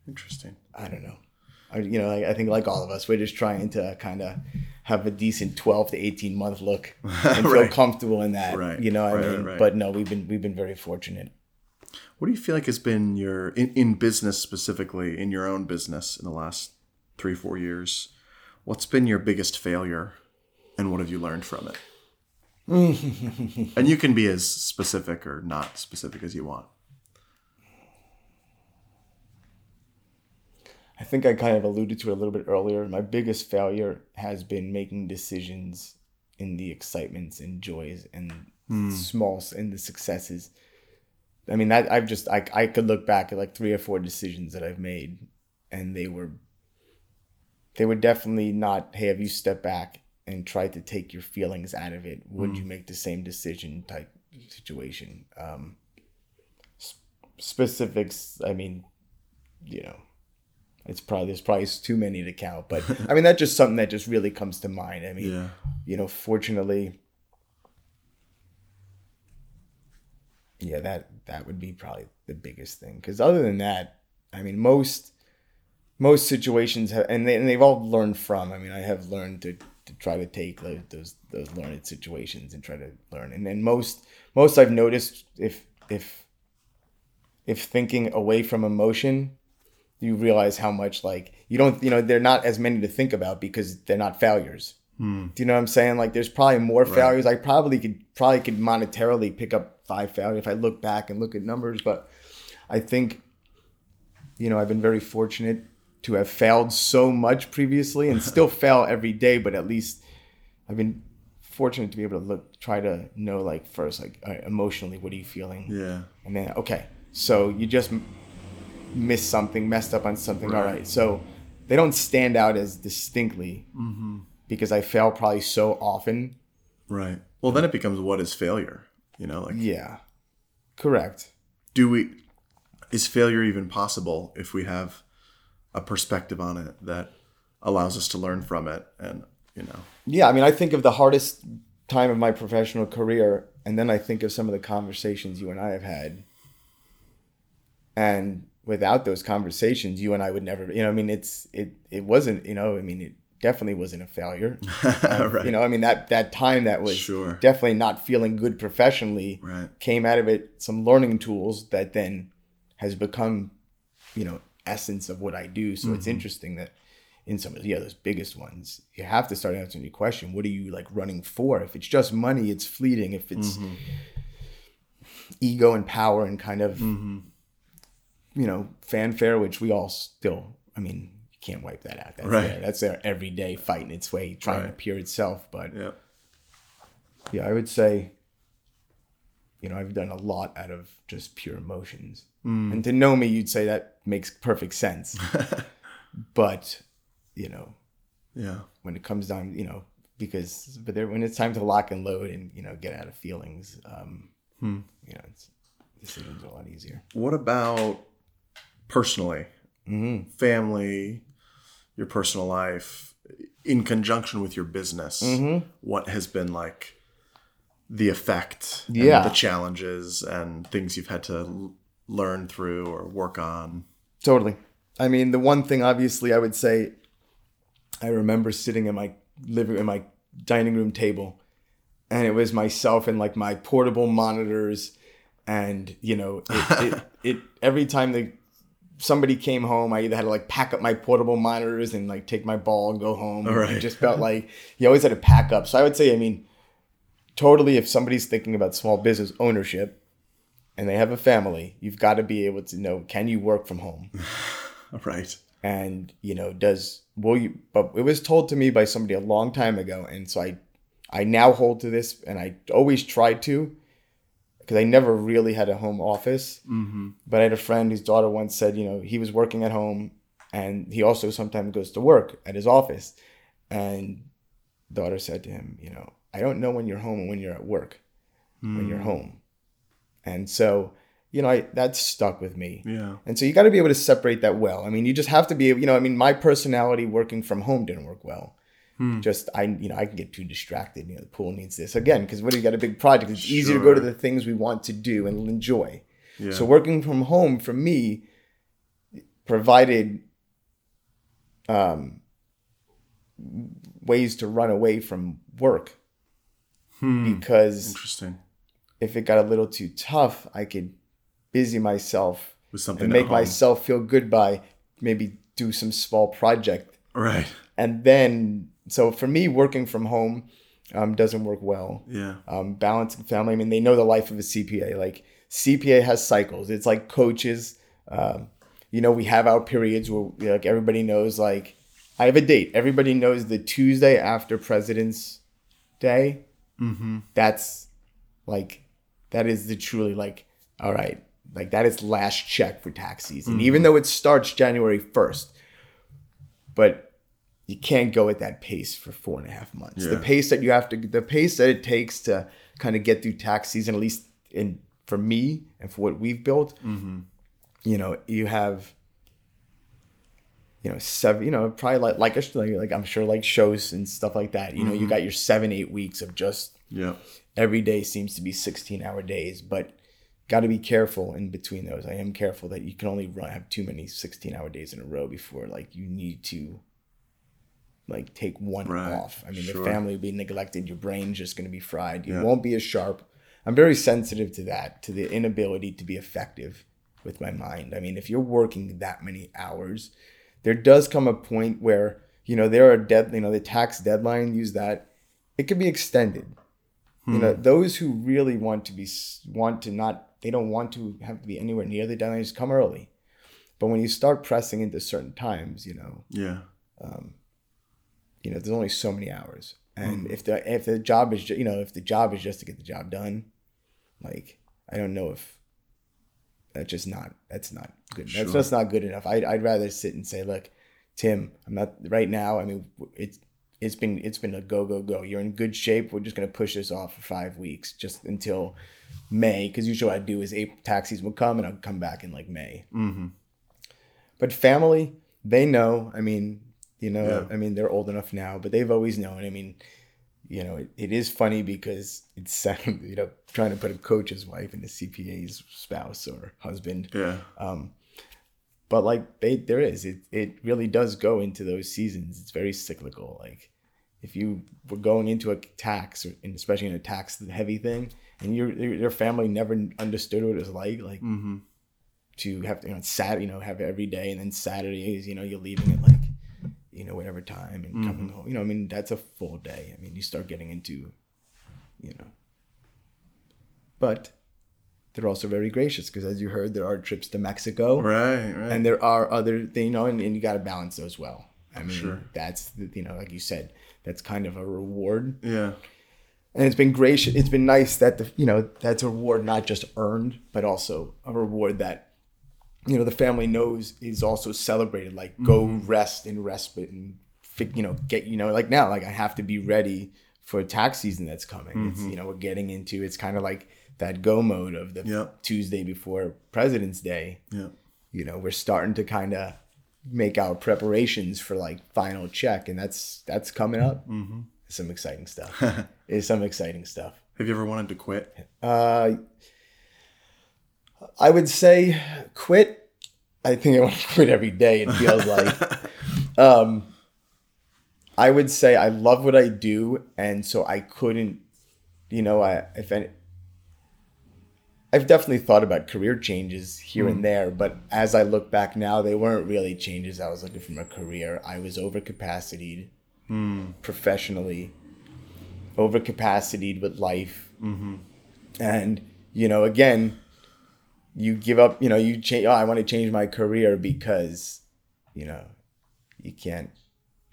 Interesting. I don't know. I, you know, I, I think like all of us, we're just trying to kind of have a decent 12 to 18 month look and feel Right. comfortable in that. Right. You know, what Right, I mean, right. but no, we've been, we've been very fortunate. What do you feel like has been your in, in business specifically in your own business in the last three four years? What's been your biggest failure, and what have you learned from it? and you can be as specific or not specific as you want. I think I kind of alluded to it a little bit earlier. My biggest failure has been making decisions in the excitements and joys and smalls and the successes. I mean, that I've just I I could look back at like three or four decisions that I've made, and they were they were definitely not. Hey, have you stepped back and tried to take your feelings out of it? Would you make the same decision type situation? Um, s- specifics. I mean, you know, it's probably there's probably too many to count, but I mean that's just something that just really comes to mind. I mean, Yeah. you know, fortunately, yeah, that that would be probably the biggest thing. Because other than that, I mean, most most situations have, and they and they've all learned from. I mean, I have learned to, to try to take those those those learned situations and try to learn. And then most most I've noticed if if if thinking away from emotion you realize how much like you don't you know they're not as many to think about because they're not failures. Hmm. Do you know what i'm saying? Like there's probably more failures. I probably could probably could monetarily pick up five failures if i look back and look at numbers but i think you know i've been very fortunate to have failed so much previously and still fail every day but at least i've been fortunate to be able to look try to know like first like right, emotionally what are you feeling? Yeah. and then okay so you just missed something messed up on something all right so they don't stand out as distinctly mm-hmm. because i fail probably so often Right. Well, then it becomes what is failure? You know, like yeah correct do we is failure even possible if we have a perspective on it that allows us to learn from it and you know Yeah, I mean, I think of the hardest time of my professional career, and then I think of some of the conversations you and I have had. And without those conversations, you and I would never, you know, I mean, it's it it wasn't, you know, I mean, it definitely wasn't a failure. right You know, I mean, that that time that was Sure. definitely not feeling good professionally right came out of it some learning tools that then has become, you know, essence of what I do. So it's mm-hmm. interesting that in some of the those biggest ones, you have to start answering your question: What are you like running for? If it's just money, it's fleeting. If it's mm-hmm. ego and power and kind of, mm-hmm. You know, fanfare, which we all still, I mean, you can't wipe that out. That's Right. there. That's there every day fighting its way, trying to Right. appear itself. But yeah yeah, I would say, you know, I've done a lot out of just pure emotions. And to know me, you'd say that makes perfect sense. but, you know, yeah when it comes down, you know, because, but there, when it's time to lock and load and, you know, get out of feelings, um, you know, it's, decisions a lot easier. what about personally mm-hmm. family your personal life in conjunction with your business mm-hmm. what has been like the effect and Yeah. the challenges and things you've had to learn through or work on Totally. I mean, the one thing obviously I would say, I remember sitting in my living in my dining room table, and it was myself and like my portable monitors, and you know, it, it, it every time the somebody came home, I either had to like pack up my portable monitors and like take my ball and go home. and Right. It just felt like you always had to pack up. So I would say, I mean, totally, if somebody's thinking about small business ownership and they have a family, you've got to be able to know can you work from home? right and you know does will you but it was told to me by somebody a long time ago and so i i now hold to this and i always try to because i never really had a home office mm-hmm. but i had a friend whose daughter once said you know he was working at home and he also sometimes goes to work at his office and daughter said to him you know i don't know when you're home and when you're at work when you're home and so you know I, that stuck with me yeah and so you got to be able to separate that well. I mean, you just have to be, you know, I mean, my personality working from home didn't work well. Just I, you know, I can get too distracted. You know, the pool needs this. Again because when you got a big project, it's easy to go to the things we want to do and enjoy. yeah. So working from home for me provided um, ways to run away from work. Because interesting. if it got a little too tough, I could busy myself with something and make myself feel good by maybe do some small project. Right. And then so for me working from home um, doesn't work well. Yeah. Um, balancing family i mean they know the life of a cpa like cpa has cycles. It's like coaches um, you know we have our periods where like everybody knows like i have a date. Everybody knows the tuesday after president's day. Mm-hmm. that's like that is the truly like all right. Like that is last check for tax season even though it starts january 1st but you can't go at that pace for four and a half months. The pace that you have to the pace that it takes to kind of get through tax season at least in for me and for what we've built mm-hmm. you know you have you know seven you know probably like like, a, like i'm sure like shows and stuff like that. You know you mm-hmm. got your seven eight weeks of just yeah. every day seems to be 16 hour days but got to be careful in between those. I am careful that you can only run have too many 16 hour days in a row before like you need to like take one Right, off. I mean sure. the family will be neglected. Your brain's just going to be fried. You Yeah. won't be as sharp. I'm very sensitive to that to the inability to be effective with my mind. I mean if you're working that many hours there does come a point where you know there are dead you know the tax deadline use that. It could be extended. You know hmm. those who really want to be want to not they don't want to have to be anywhere near the deadline. Just come early. But when you start pressing into certain times you know yeah um, you know there's only so many hours and if the if the job is you know if the job is just to get the job done like i don't know if that's just not that's not good that's just not good enough I'd i'd rather sit and say look tim i'm not right now i mean it's it's been it's been a go go go you're in good shape we're just going to push this off for five weeks just until May because usually what I do is April taxes will come and I'll come back in like May. Mm-hmm. But family, they know. I mean, you know, Yeah. I mean, they're old enough now, but they've always known. I mean, you know, it, it is funny because it's you know trying to put a coach's wife in a CPA's spouse or husband. Yeah. Um, but like they, there is it. It really does go into those seasons. It's very cyclical. Like if you were going into a tax, or and especially in a tax heavy thing, and your your your family never understood what it was like, like Mm-hmm. to have you know Sat, you know, have every day, and then Saturdays, you know, you're leaving it like, you know, whatever time and coming mm-hmm. home. You know, I mean, that's a full day. I mean, you start getting into, you know, but they're also very gracious because, as you heard, there are trips to Mexico, Right. Right. and there are other things, you know, and, and you got to balance those well. I mean, Sure. that's the, you know, like you said, that's kind of a reward yeah. and it's been gracious. It's been nice that the you know that's a reward not just earned, but also a reward that you know the family knows is also celebrated. Like go rest and respite and you know get you know like now like I have to be ready for tax season that's coming. It's you know we're getting into it's kind of like that go mode of the Yep. Tuesday before President's Day. Yeah. You know we're starting to kind of make our preparations for like final check, and that's that's coming up. Mm-hmm. Some exciting stuff. it's some exciting stuff. Have you ever wanted to quit? Uh, I would say quit. I think I want to quit every day. It feels like. um, I would say I love what I do, and so I couldn't. You know, I if any. I've definitely thought about career changes here and mm. there, but as I look back now, they weren't really changes I was looking for my career. I was overcapacitated hmm. professionally, overcapacitated with life, mm-hmm. and you know, again, you give up. You know, you change. Oh, I want to change my career because, you know, you can't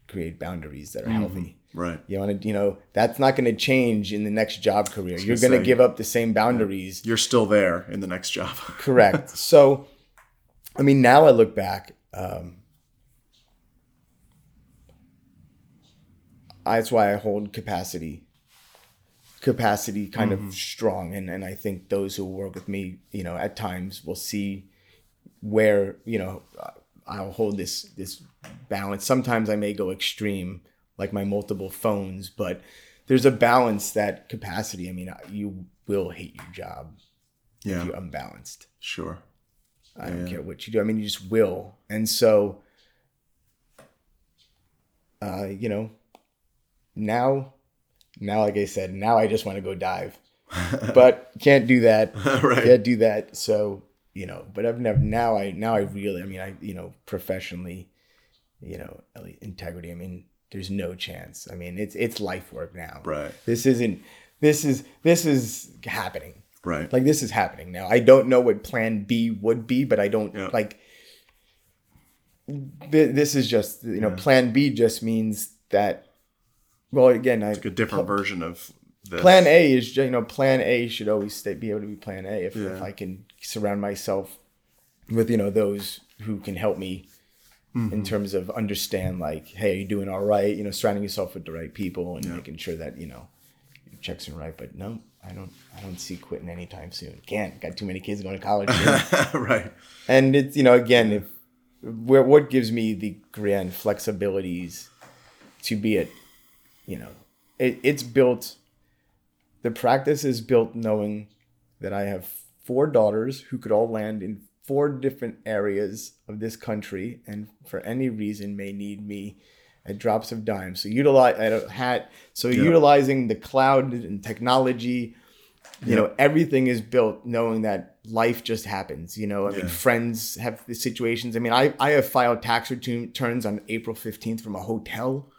create boundaries that are healthy. Right. You want to, you know, that's not going to change in the next job career. You're going to give up the same boundaries. You're still there in the next job. Correct. So, I mean, now I look back. Um, I, that's why I hold capacity, capacity kind of strong, and and I think those who work with me, you know, at times will see where you know I'll hold this this balance. Sometimes I may go extreme, like my multiple phones, but there's a balance that capacity. I mean, you will hate your job yeah. if you're unbalanced. Sure. I don't care what you do. I mean, you just will. And so, uh, you know, now, now, like I said, now I just want to go dive, but can't do that. right. Can't do that. So, you know, but I've never, now I, now I really, I mean, I, you know, professionally, you know, integrity. I mean, there's no chance. I mean, it's, it's life work now. Right. This isn't, this is, this is happening Right. like this is happening now. I don't know what plan B would be, but I don't Yeah. like th- this is just you know plan B just means that well again I, like a different version of this. plan A is you know plan A should always stay be able to be plan A if, Yeah. if I can surround myself with you know those who can help me Mm-hmm. in terms of understand like hey are you doing all right you know surrounding yourself with the right people and making sure that you know your checks are right but no I don't I don't see quitting anytime soon can't got too many kids going to college right. and it's you know again if where what gives me the grand flexibilities to be it you know it, it's built the practice is built knowing that i have four daughters who could all land in four different areas of this country and for any reason may need me at drops of dime. So utilize at a hat so utilizing the cloud and technology you know everything is built knowing that life just happens you know? I mean friends have the situations. I mean i, I have filed tax returns on april 15th from a hotel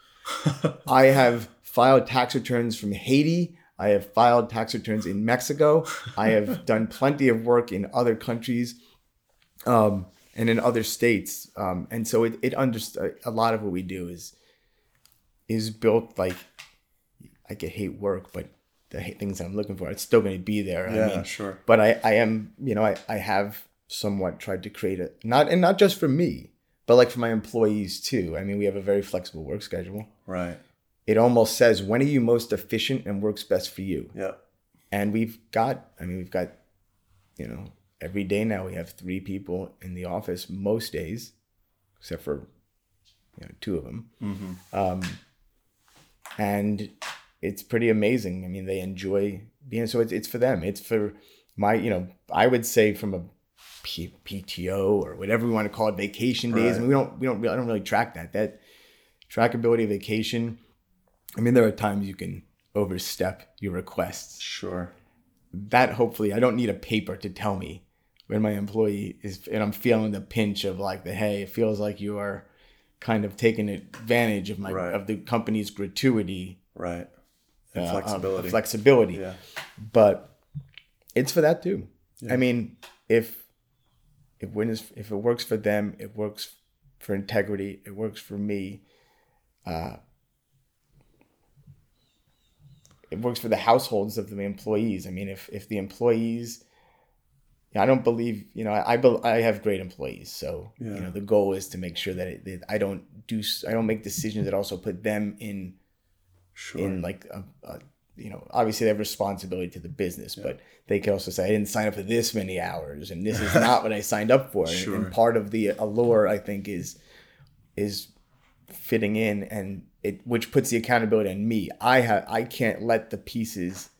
i have filed tax returns from haiti i have filed tax returns in mexico i have done plenty of work in other countries um, and in other states um, and so it, it under, a lot of what we do is is built like i could hate work but the things I'm looking for, it's still going to be there. Yeah, I mean, sure. but I, I am, you know, I, I have somewhat tried to create it, not, and not just for me, but like for my employees too. I mean, we have a very flexible work schedule. Right. It almost says, when are you most efficient and works best for you? Yeah. and we've got i mean we've got you know every day now we have three people in the office most days except for you know two of them um, and it's pretty amazing i mean they enjoy being so it's, it's for them it's for my you know i would say from a P- pto or whatever we want to call it vacation days Right. and we don't we don't really, i don't really track that that trackability of vacation i mean there are times you can overstep your requests Sure. that hopefully I don't need a paper to tell me when my employee is and I'm feeling the pinch of like the hey, it feels like you are kind of taking advantage of my Right. of the company's gratuity Right. And uh, flexibility. flexibility. yeah. But it's for that too. I mean, if if it works for them, it works for integrity, it works for me. Uh, it works for the households of the employees. I mean, if if the employees, I don't believe you know I I, I have great employees, so Yeah. you know the goal is to make sure that, it, that I don't do I don't make decisions that also put them in Sure. in like a, a you know obviously they have responsibility to the business but they can also say i didn't sign up for this many hours and this is not what i signed up for. And- Sure. and part of the allure i think is is fitting in and it which puts the accountability on me. I have i can't let the pieces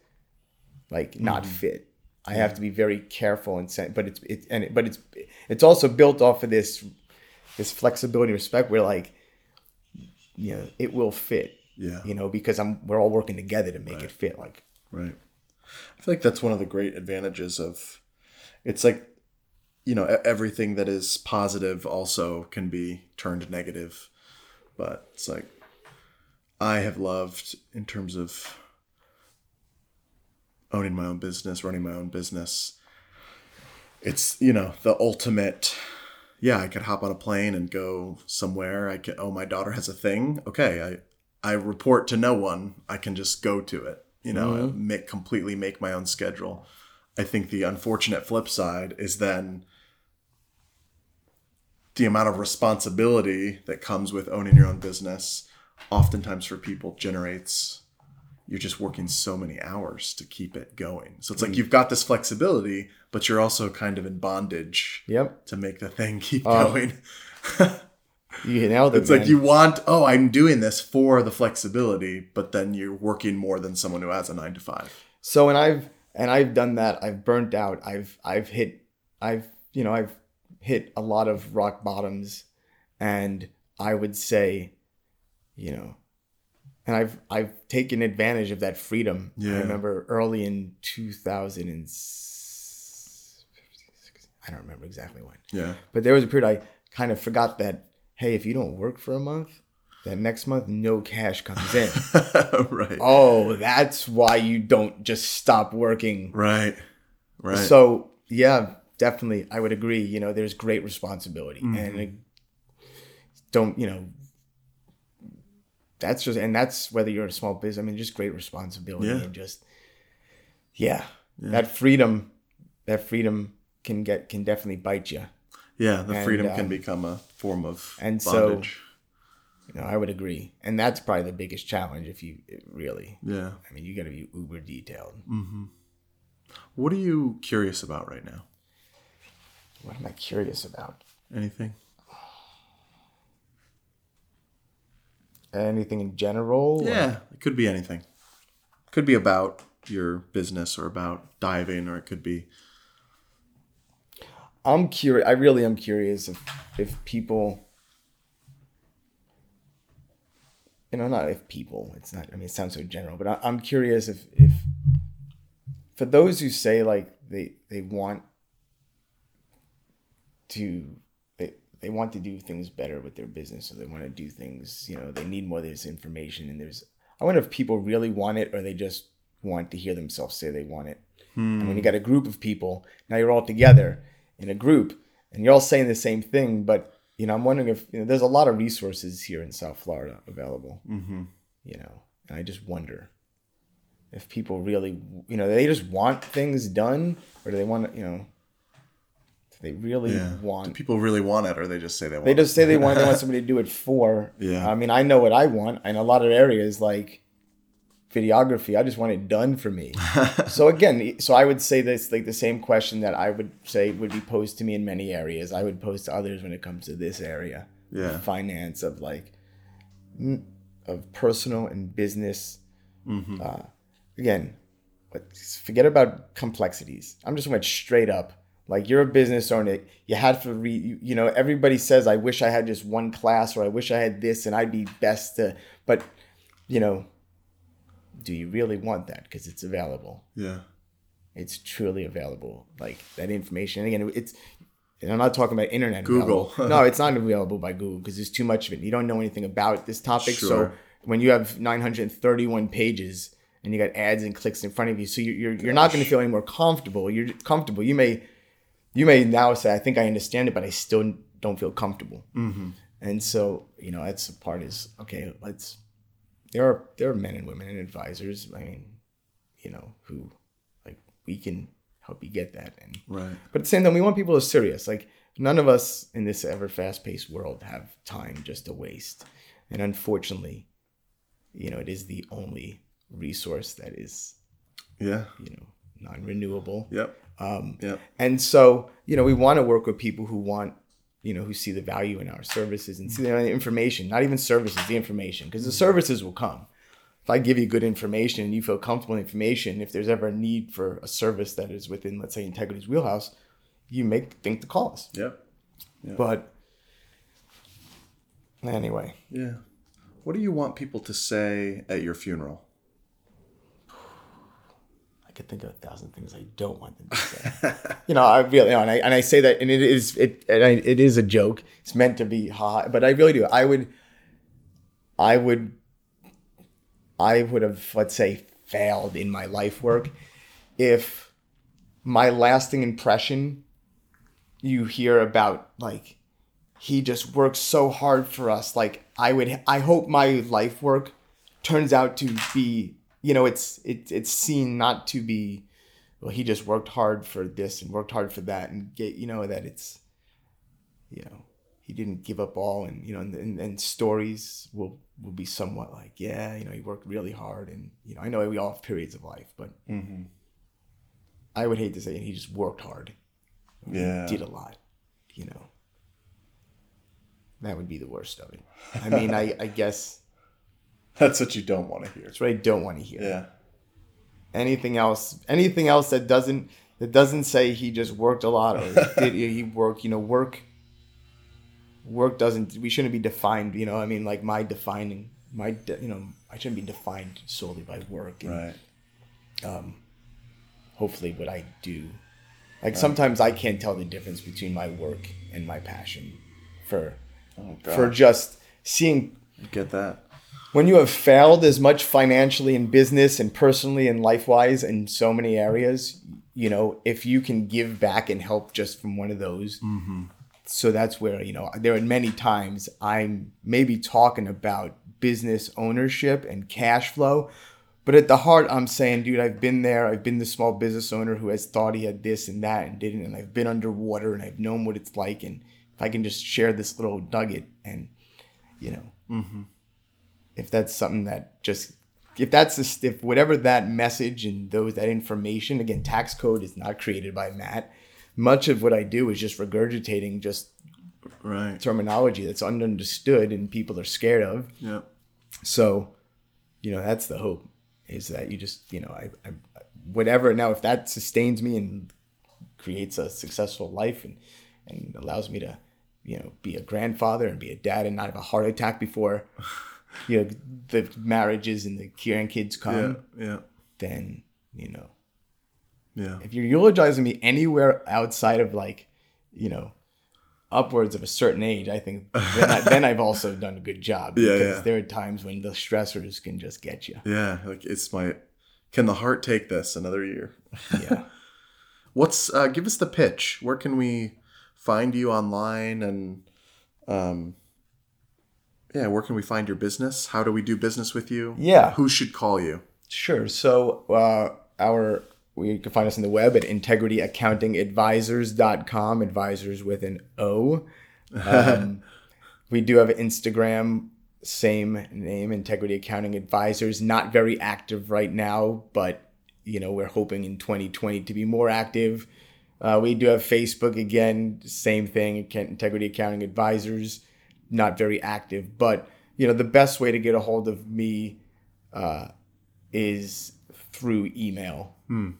like not Mm-hmm. fit. I have to be very careful and sen- but it's it and it, but it's it's also built off of this this flexibility and respect where like you know it will fit yeah. you know, because I'm we're all working together to make it fit. Like, Right. I feel like that's one of the great advantages of it's like you know everything that is positive also can be turned negative but it's like I have loved in terms of owning my own business, running my own business. It's, you know, the ultimate yeah, I could hop on a plane and go somewhere. I could oh my daughter has a thing. Okay, I report to no one. I can just go to it. You know, and make completely make my own schedule. I think the unfortunate flip side is then the amount of responsibility that comes with owning your own business oftentimes for people generates you're just working so many hours to keep it going. So it's like mm. you've got this flexibility, but you're also kind of in bondage yep, to make the thing keep Oh, going. you it. It's like you want, oh, I'm doing this for the flexibility, but then you're working more than someone who has a nine to five. So and I've and I've done that. I've burnt out. I've I've hit I've you know I've hit a lot of rock bottoms, and I would say, you know, and I've I've taken advantage of that freedom. Yeah. I remember early in two thousand and I don't remember exactly when, Yeah. but there was a period I kind of forgot that hey, if you don't work for a month, that next month no cash comes in. right. oh, that's why you don't just stop working. Right. Right. So, yeah, definitely. I would agree. You know, there's great responsibility. Mm-hmm. And don't, you know, that's just, and that's whether you're in a small business, I mean, just great responsibility Yeah. and just, yeah, that freedom, that freedom can get, can definitely bite you. Yeah. The and, freedom um, can become a form of and so- bondage. You know, I would agree. And that's probably the biggest challenge if you really, yeah. I mean, you got to be uber detailed. What are you curious about right now? What am I curious about? Anything? Anything in general? or- Yeah. It could be anything. Could be about your business or about diving, or it could be I'm curious. I really am curious if if people, you know, not if people. It's not. I mean, it sounds so general, but I, I'm curious if if for those who say like they they want to they they want to do things better with their business, or they want to do things. You know, they need more of this information, and there's. I wonder if people really want it, or they just want to hear themselves say they want it. Hmm. And when you got a group of people, now you're all together in a group and you're all saying the same thing. But, you know, I'm wondering if, you know, there's a lot of resources here in South Florida available, mm-hmm. you know, and I just wonder if people really, you know, they just want things done or do they want to, you know, do they really yeah. Do want, people really want it, or they just say they want they it? just say they want, they want somebody to do it for. Yeah. I mean, I know what I want. In a lot of areas, like, videography. I just want it done for me. so again, so I would say this like the same question that I would say would be posed to me in many areas. I would pose to others when it comes to this area, Yeah. finance of like of personal and business. Uh, again, but forget about complexities. I'm just went straight up. Like you're a business owner, you had to read. You, you know, everybody says, "I wish I had just one class," or "I wish I had this," and I'd be best to. But, you know, do you really want that? Because it's available. Yeah. It's truly available. Like that information. And again, it's. And I'm not talking about internet. Google. no, it's not available by Google because there's too much of it. You don't know anything about this topic. So when you have 931 pages and you got ads and clicks in front of you, so you're you're, you're not going to feel any more comfortable. You're comfortable. You may you may now say, I think I understand it, but I still don't feel comfortable. Mm-hmm. And so you know that's the part is okay. Let's there are there are men and women and advisors. I mean, you know who like we can help you get that and Right. but at the same time, we want people who are serious. Like none of us in this ever fast paced world have time just to waste. And unfortunately, you know, it is the only resource that is, Yeah. you know, non renewable. Yep. Um, Yep. and so, you know, we want to work with people who want, you know, who see the value in our services and see mm-hmm. the information, not even services, the information, because the mm-hmm. services will come. If I give you good information and you feel comfortable in information, if there's ever a need for a service that is within, let's say, Integrity's wheelhouse, you make think to call us. Yep. But anyway, Yeah. What do you want people to say at your funeral? Could think of a thousand things I don't want them to say. you know, I really, you know, and I and I say that, and it is it and I, it is a joke. It's meant to be hot, but I really do. I would, I would, I would have, let's say, failed in my life work if my lasting impression you hear about like he just works so hard for us like i would i hope my life work turns out to be you know it's it, it's seen not to be well he just worked hard for this and worked hard for that and get you know that it's you know he didn't give up all and you know and, and, and stories will will be somewhat like yeah you know he worked really hard and you know i know we all have periods of life but mm-hmm. i would hate to say he just worked hard Yeah. did a lot, you know. That would be the worst of it. I mean, I, I guess That's what you don't want to hear. that's what I don't want to hear. Yeah. Anything else? Anything else that doesn't that doesn't say he just worked a lot or did he work? You know, work. Work doesn't. We shouldn't be defined. You know, I mean, like my defining my. de- You know, I shouldn't be defined solely by work. And Right. Um, hopefully what I do. Like sometimes I can't tell the difference between my work and my passion for Oh for just seeing Get that. When you have failed as much financially in business and personally and life wise in so many areas, you know, if you can give back and help just from one of those. Mm-hmm. So that's where, you know, there are many times I'm maybe talking about business ownership and cash flow. But at the heart, I'm saying, dude, I've been there. I've been the small business owner who has thought he had this and that and didn't. And I've been underwater and I've known what it's like. And if I can just share this little nugget and, you know, mm-hmm. If that's something that just if that's the if whatever that message and those that information again tax code is not created by matt much of what i do is just regurgitating just Right. terminology that's understood and people are scared of Yeah. so you know that's the hope is that you just you know i, I whatever now if that sustains me and creates a successful life and and allows me to you know be a grandfather and be a dad and not have a heart attack before you know the marriages and the grandkids come Yeah. Yeah. then you know Yeah. if you're eulogizing me anywhere outside of like you know upwards of a certain age i think then, I, then i've also done a good job Yeah, because yeah. there are times when the stressors can just get you Yeah. Like it's my. Can the heart take this another year? yeah What's uh, give us the pitch? Where can we find you online and um yeah, where can we find your business? How do we do business with you? Yeah. Who should call you? Sure. So uh, our we can find us on the web at integrityaccountingadvisors.com, advisors with an O. Um, we do have Instagram same name, Integrity Accounting Advisors. Not very active right now, but you know we're hoping in 2020 to be more active. Uh, we do have Facebook again, same thing, Integrity Accounting Advisors. Not very active, but you know the best way to get a hold of me uh, is through email. Hmm.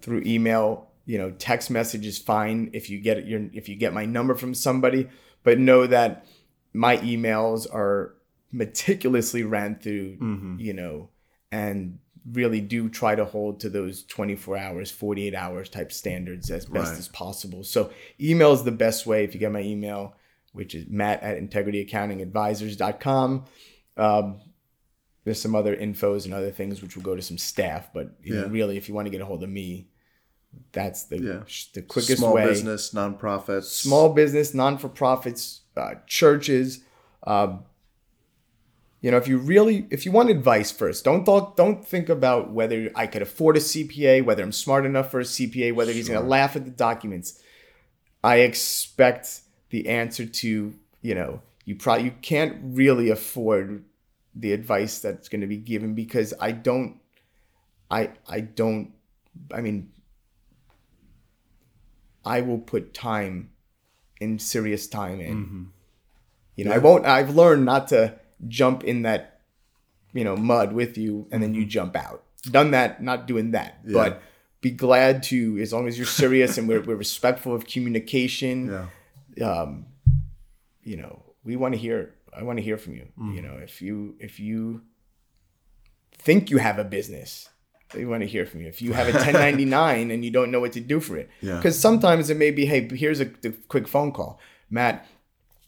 Through email, you know, text message is fine if you get your if you get my number from somebody, but know that my emails are meticulously ran through, Mhm. you know, and really do try to hold to those 24 hours, 48 hours type standards as best Right. as possible. So email is the best way if you get my email, which is matt at integrityaccountingadvisors.com. Um, there's some other infos and other things which will go to some staff, but Yeah. really, if you want to get a hold of me, that's the Yeah. the quickest Small way business, nonprofits. small business, non for profits, uh, churches. Um, you know, if you really, if you want advice first, don't don't don't think about whether I could afford a CPA, whether I'm smart enough for a CPA, whether he's going to laugh at the documents. I expect the answer to, you know, you probably you can't really afford the advice that's going to be given because I don't, I I don't, I mean, I will put time in serious time in. Mhm. You know, Yeah. I won't. I've learned not to jump in that, you know, mud with you and then you jump out. Done that, not doing that. Yeah. But be glad to, as long as you're serious and we're, we're respectful of communication. Yeah. Um, you know, we want to hear. I want to hear from you. Mm. You know, if you if you think you have a business, we want to hear from you. If you have a 1099 and you don't know what to do for it, Yeah. because sometimes it may be, hey, here's a the quick phone call, Matt.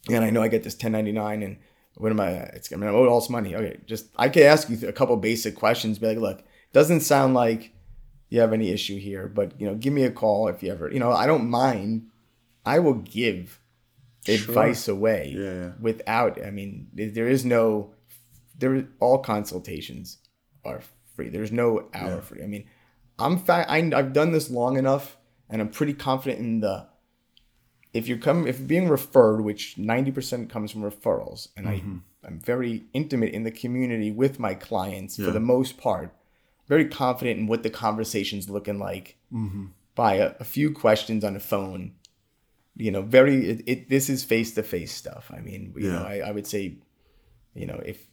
And I know I get this 1099 and what am I? It's I mean, I'm owed all this money. Okay, just I could ask you a couple basic questions. Be like, look, doesn't sound like you have any issue here, but you know, give me a call if you ever. You know, I don't mind. I will give advice away Yeah, yeah. without. I mean, there is no. There all consultations are free. There's no hour Yeah. free. I mean, I'm fa- I, I've done this long enough, and I'm pretty confident in the. If you're coming, if being referred, which 90% comes from referrals, and Mm-hmm. I, I'm very intimate in the community with my clients for the most part, very confident in what the conversation's looking like Mm-hmm. by a, a few questions on the phone. You know, very it, it this is face to face stuff. I mean, you know, I, I would say, you know, if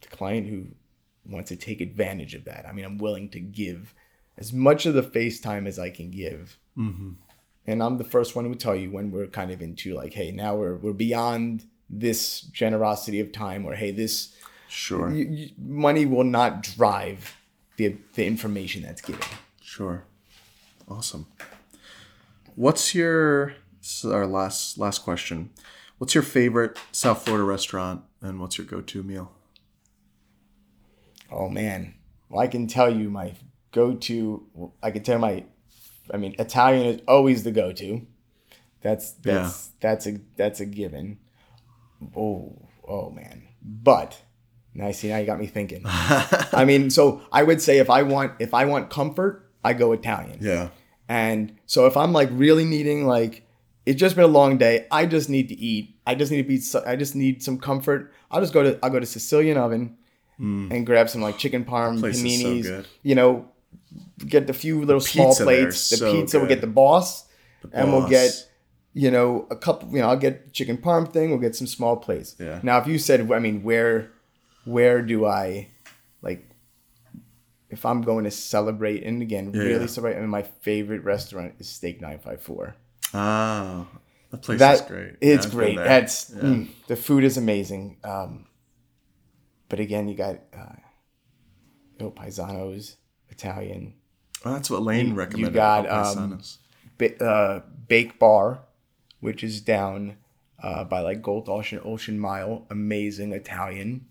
the client who wants to take advantage of that, I mean, I'm willing to give as much of the FaceTime as I can give. Mm-hmm. And I'm the first one who would tell you when we're kind of into like, hey, now we're we're beyond this generosity of time, or hey, this Sure. y y money will not drive the the information that's given. Sure. Awesome. What's your is our last last question? What's your favorite South Florida restaurant and what's your go-to meal? Oh man. Well, I can tell you my go-to. I can tell my. I mean, Italian is always the go-to. That's that's that's a that's a given. Oh oh man. But now see now you got me thinking. I mean, so I would say if I want if I want comfort, I go Italian. Yeah. And so if I'm like really needing like it's just been a long day, I just need to eat. I just need to be I just need some comfort. I'll just go to I'll go to Sicilian oven and grab some like chicken parm, Mm. So paninis. good. You know, get the few little small plates. The so pizza we'll get the boss, and we'll get you know a couple. You know, I'll get chicken parm thing. We'll get some small plates. Yeah. Now, if you said, I mean, where where do I like? If I'm going to celebrate, and again, Yeah, really yeah. celebrate, I mean, my favorite restaurant is Steak Nine Five Four. Ah, that place That is great. It's Yeah, great. That's Yeah. mm, the food is amazing. Um, but again, you got uh, know, paisanos, Italian, Oh, that's what Lane You- recommended. you got, um, ba- uh, Bake Bar, which is down uh, by like Galt Ocean Ocean Mile. Amazing Italian.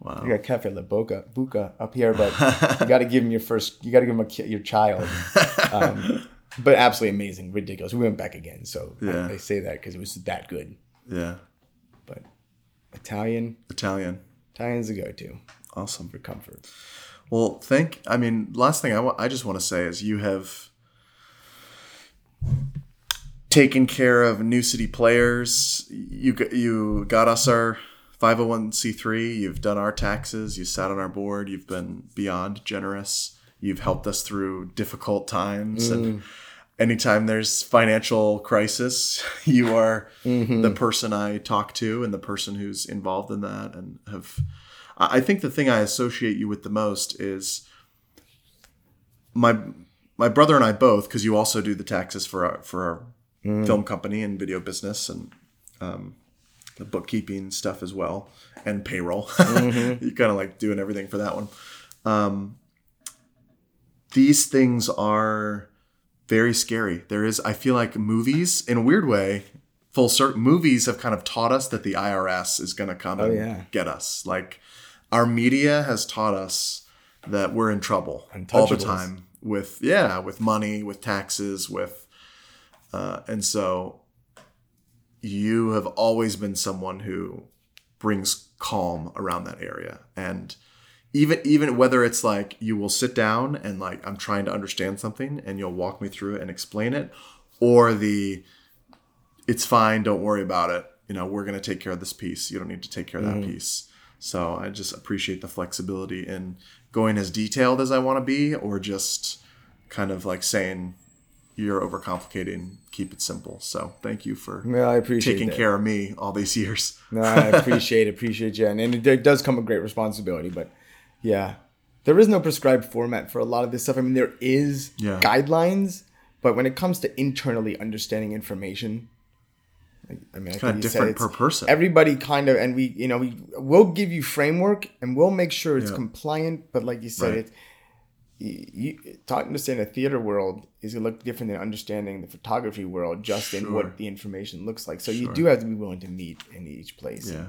wow. You got Cafe La Boca Buca up here, but you got to give him your first. You got to give him a, your child. Um, but absolutely amazing, ridiculous. We went back again, so I- Yeah. I, say that because it was that good. yeah. But Italian, Italian. Italian's a go-to Awesome. for comfort. Well, thank. I mean, last thing I wa- I just want to say is you have taken care of New City players. You you got us our 501c3. You've done our taxes. You sat on our board. You've been beyond generous. You've helped us through difficult times. And mm. Anytime there's financial crisis, you are the person I talk to and the person who's involved in that. And have, I think the thing I associate you with the most is my my brother and I both, because you also do the taxes for our for our film company and video business and um, the bookkeeping stuff as well and payroll. you kind of like doing everything for that one. Um, these things are very scary. There is, I feel like movies, in a weird way, full circle, movies have kind of taught us that the IRS is going to come and yeah. get us. Like our media has taught us that we're in trouble all the time with, yeah, with money, with taxes, with, uh, and so you have always been someone who brings calm around that area and even even whether it's like you will sit down and like I'm trying to understand something and you'll walk me through it and explain it or the it's fine don't worry about it you know we're going to take care of this piece you don't need to take care of that mm-hmm. piece so I just appreciate the flexibility in going as detailed as I want to be or just kind of like saying you're overcomplicating keep it simple so thank you for No, I appreciate taking that. care of me all these years No, I appreciate it, appreciate you, and, and it, there does come a great responsibility. But yeah, there is no prescribed format for a lot of this stuff. I mean, there is Yeah. guidelines, but when it comes to internally understanding information, I, mean, I kind of different per person Everybody kind of, and we, you know, we will give you framework, and we'll make sure it's Yeah. compliant. But like you said, Right. it. You, you to understand a theater world is gonna look different than understanding the photography world, just in what the information looks like. So you do have to be willing to meet in each place yeah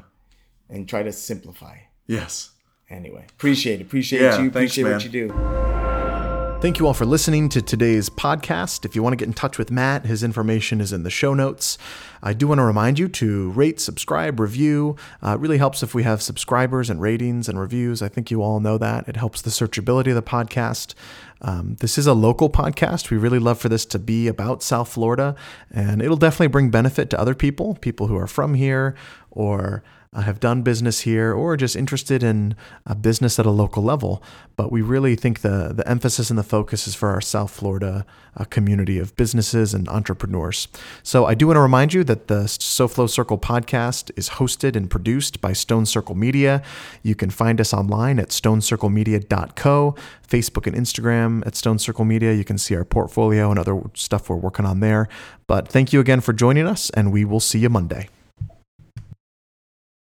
and try to simplify. yes Anyway, appreciate it. Appreciate Yeah, you. thanks, Appreciate man. what you do. Thank you all for listening to today's podcast. If you want to get in touch with Matt, his information is in the show notes. I do want to remind you to rate, subscribe, review. Uh, it really helps if we have subscribers and ratings and reviews. I think you all know that. It helps the searchability of the podcast. Um, this is a local podcast. We really love for this to be about South Florida, and it'll definitely bring benefit to other people, people who are from here or uh, have done business here or just interested in a business at a local level. But we really think the, the emphasis and the focus is for our South Florida uh, community of businesses and entrepreneurs. So I do want to remind you that the SoFlo Circle podcast is hosted and produced by Stone Circle Media. You can find us online at stonecirclemedia.co, Facebook and Instagram at Stone Circle Media. You can see our portfolio and other stuff we're working on there. But thank you again for joining us, and we will see you Monday.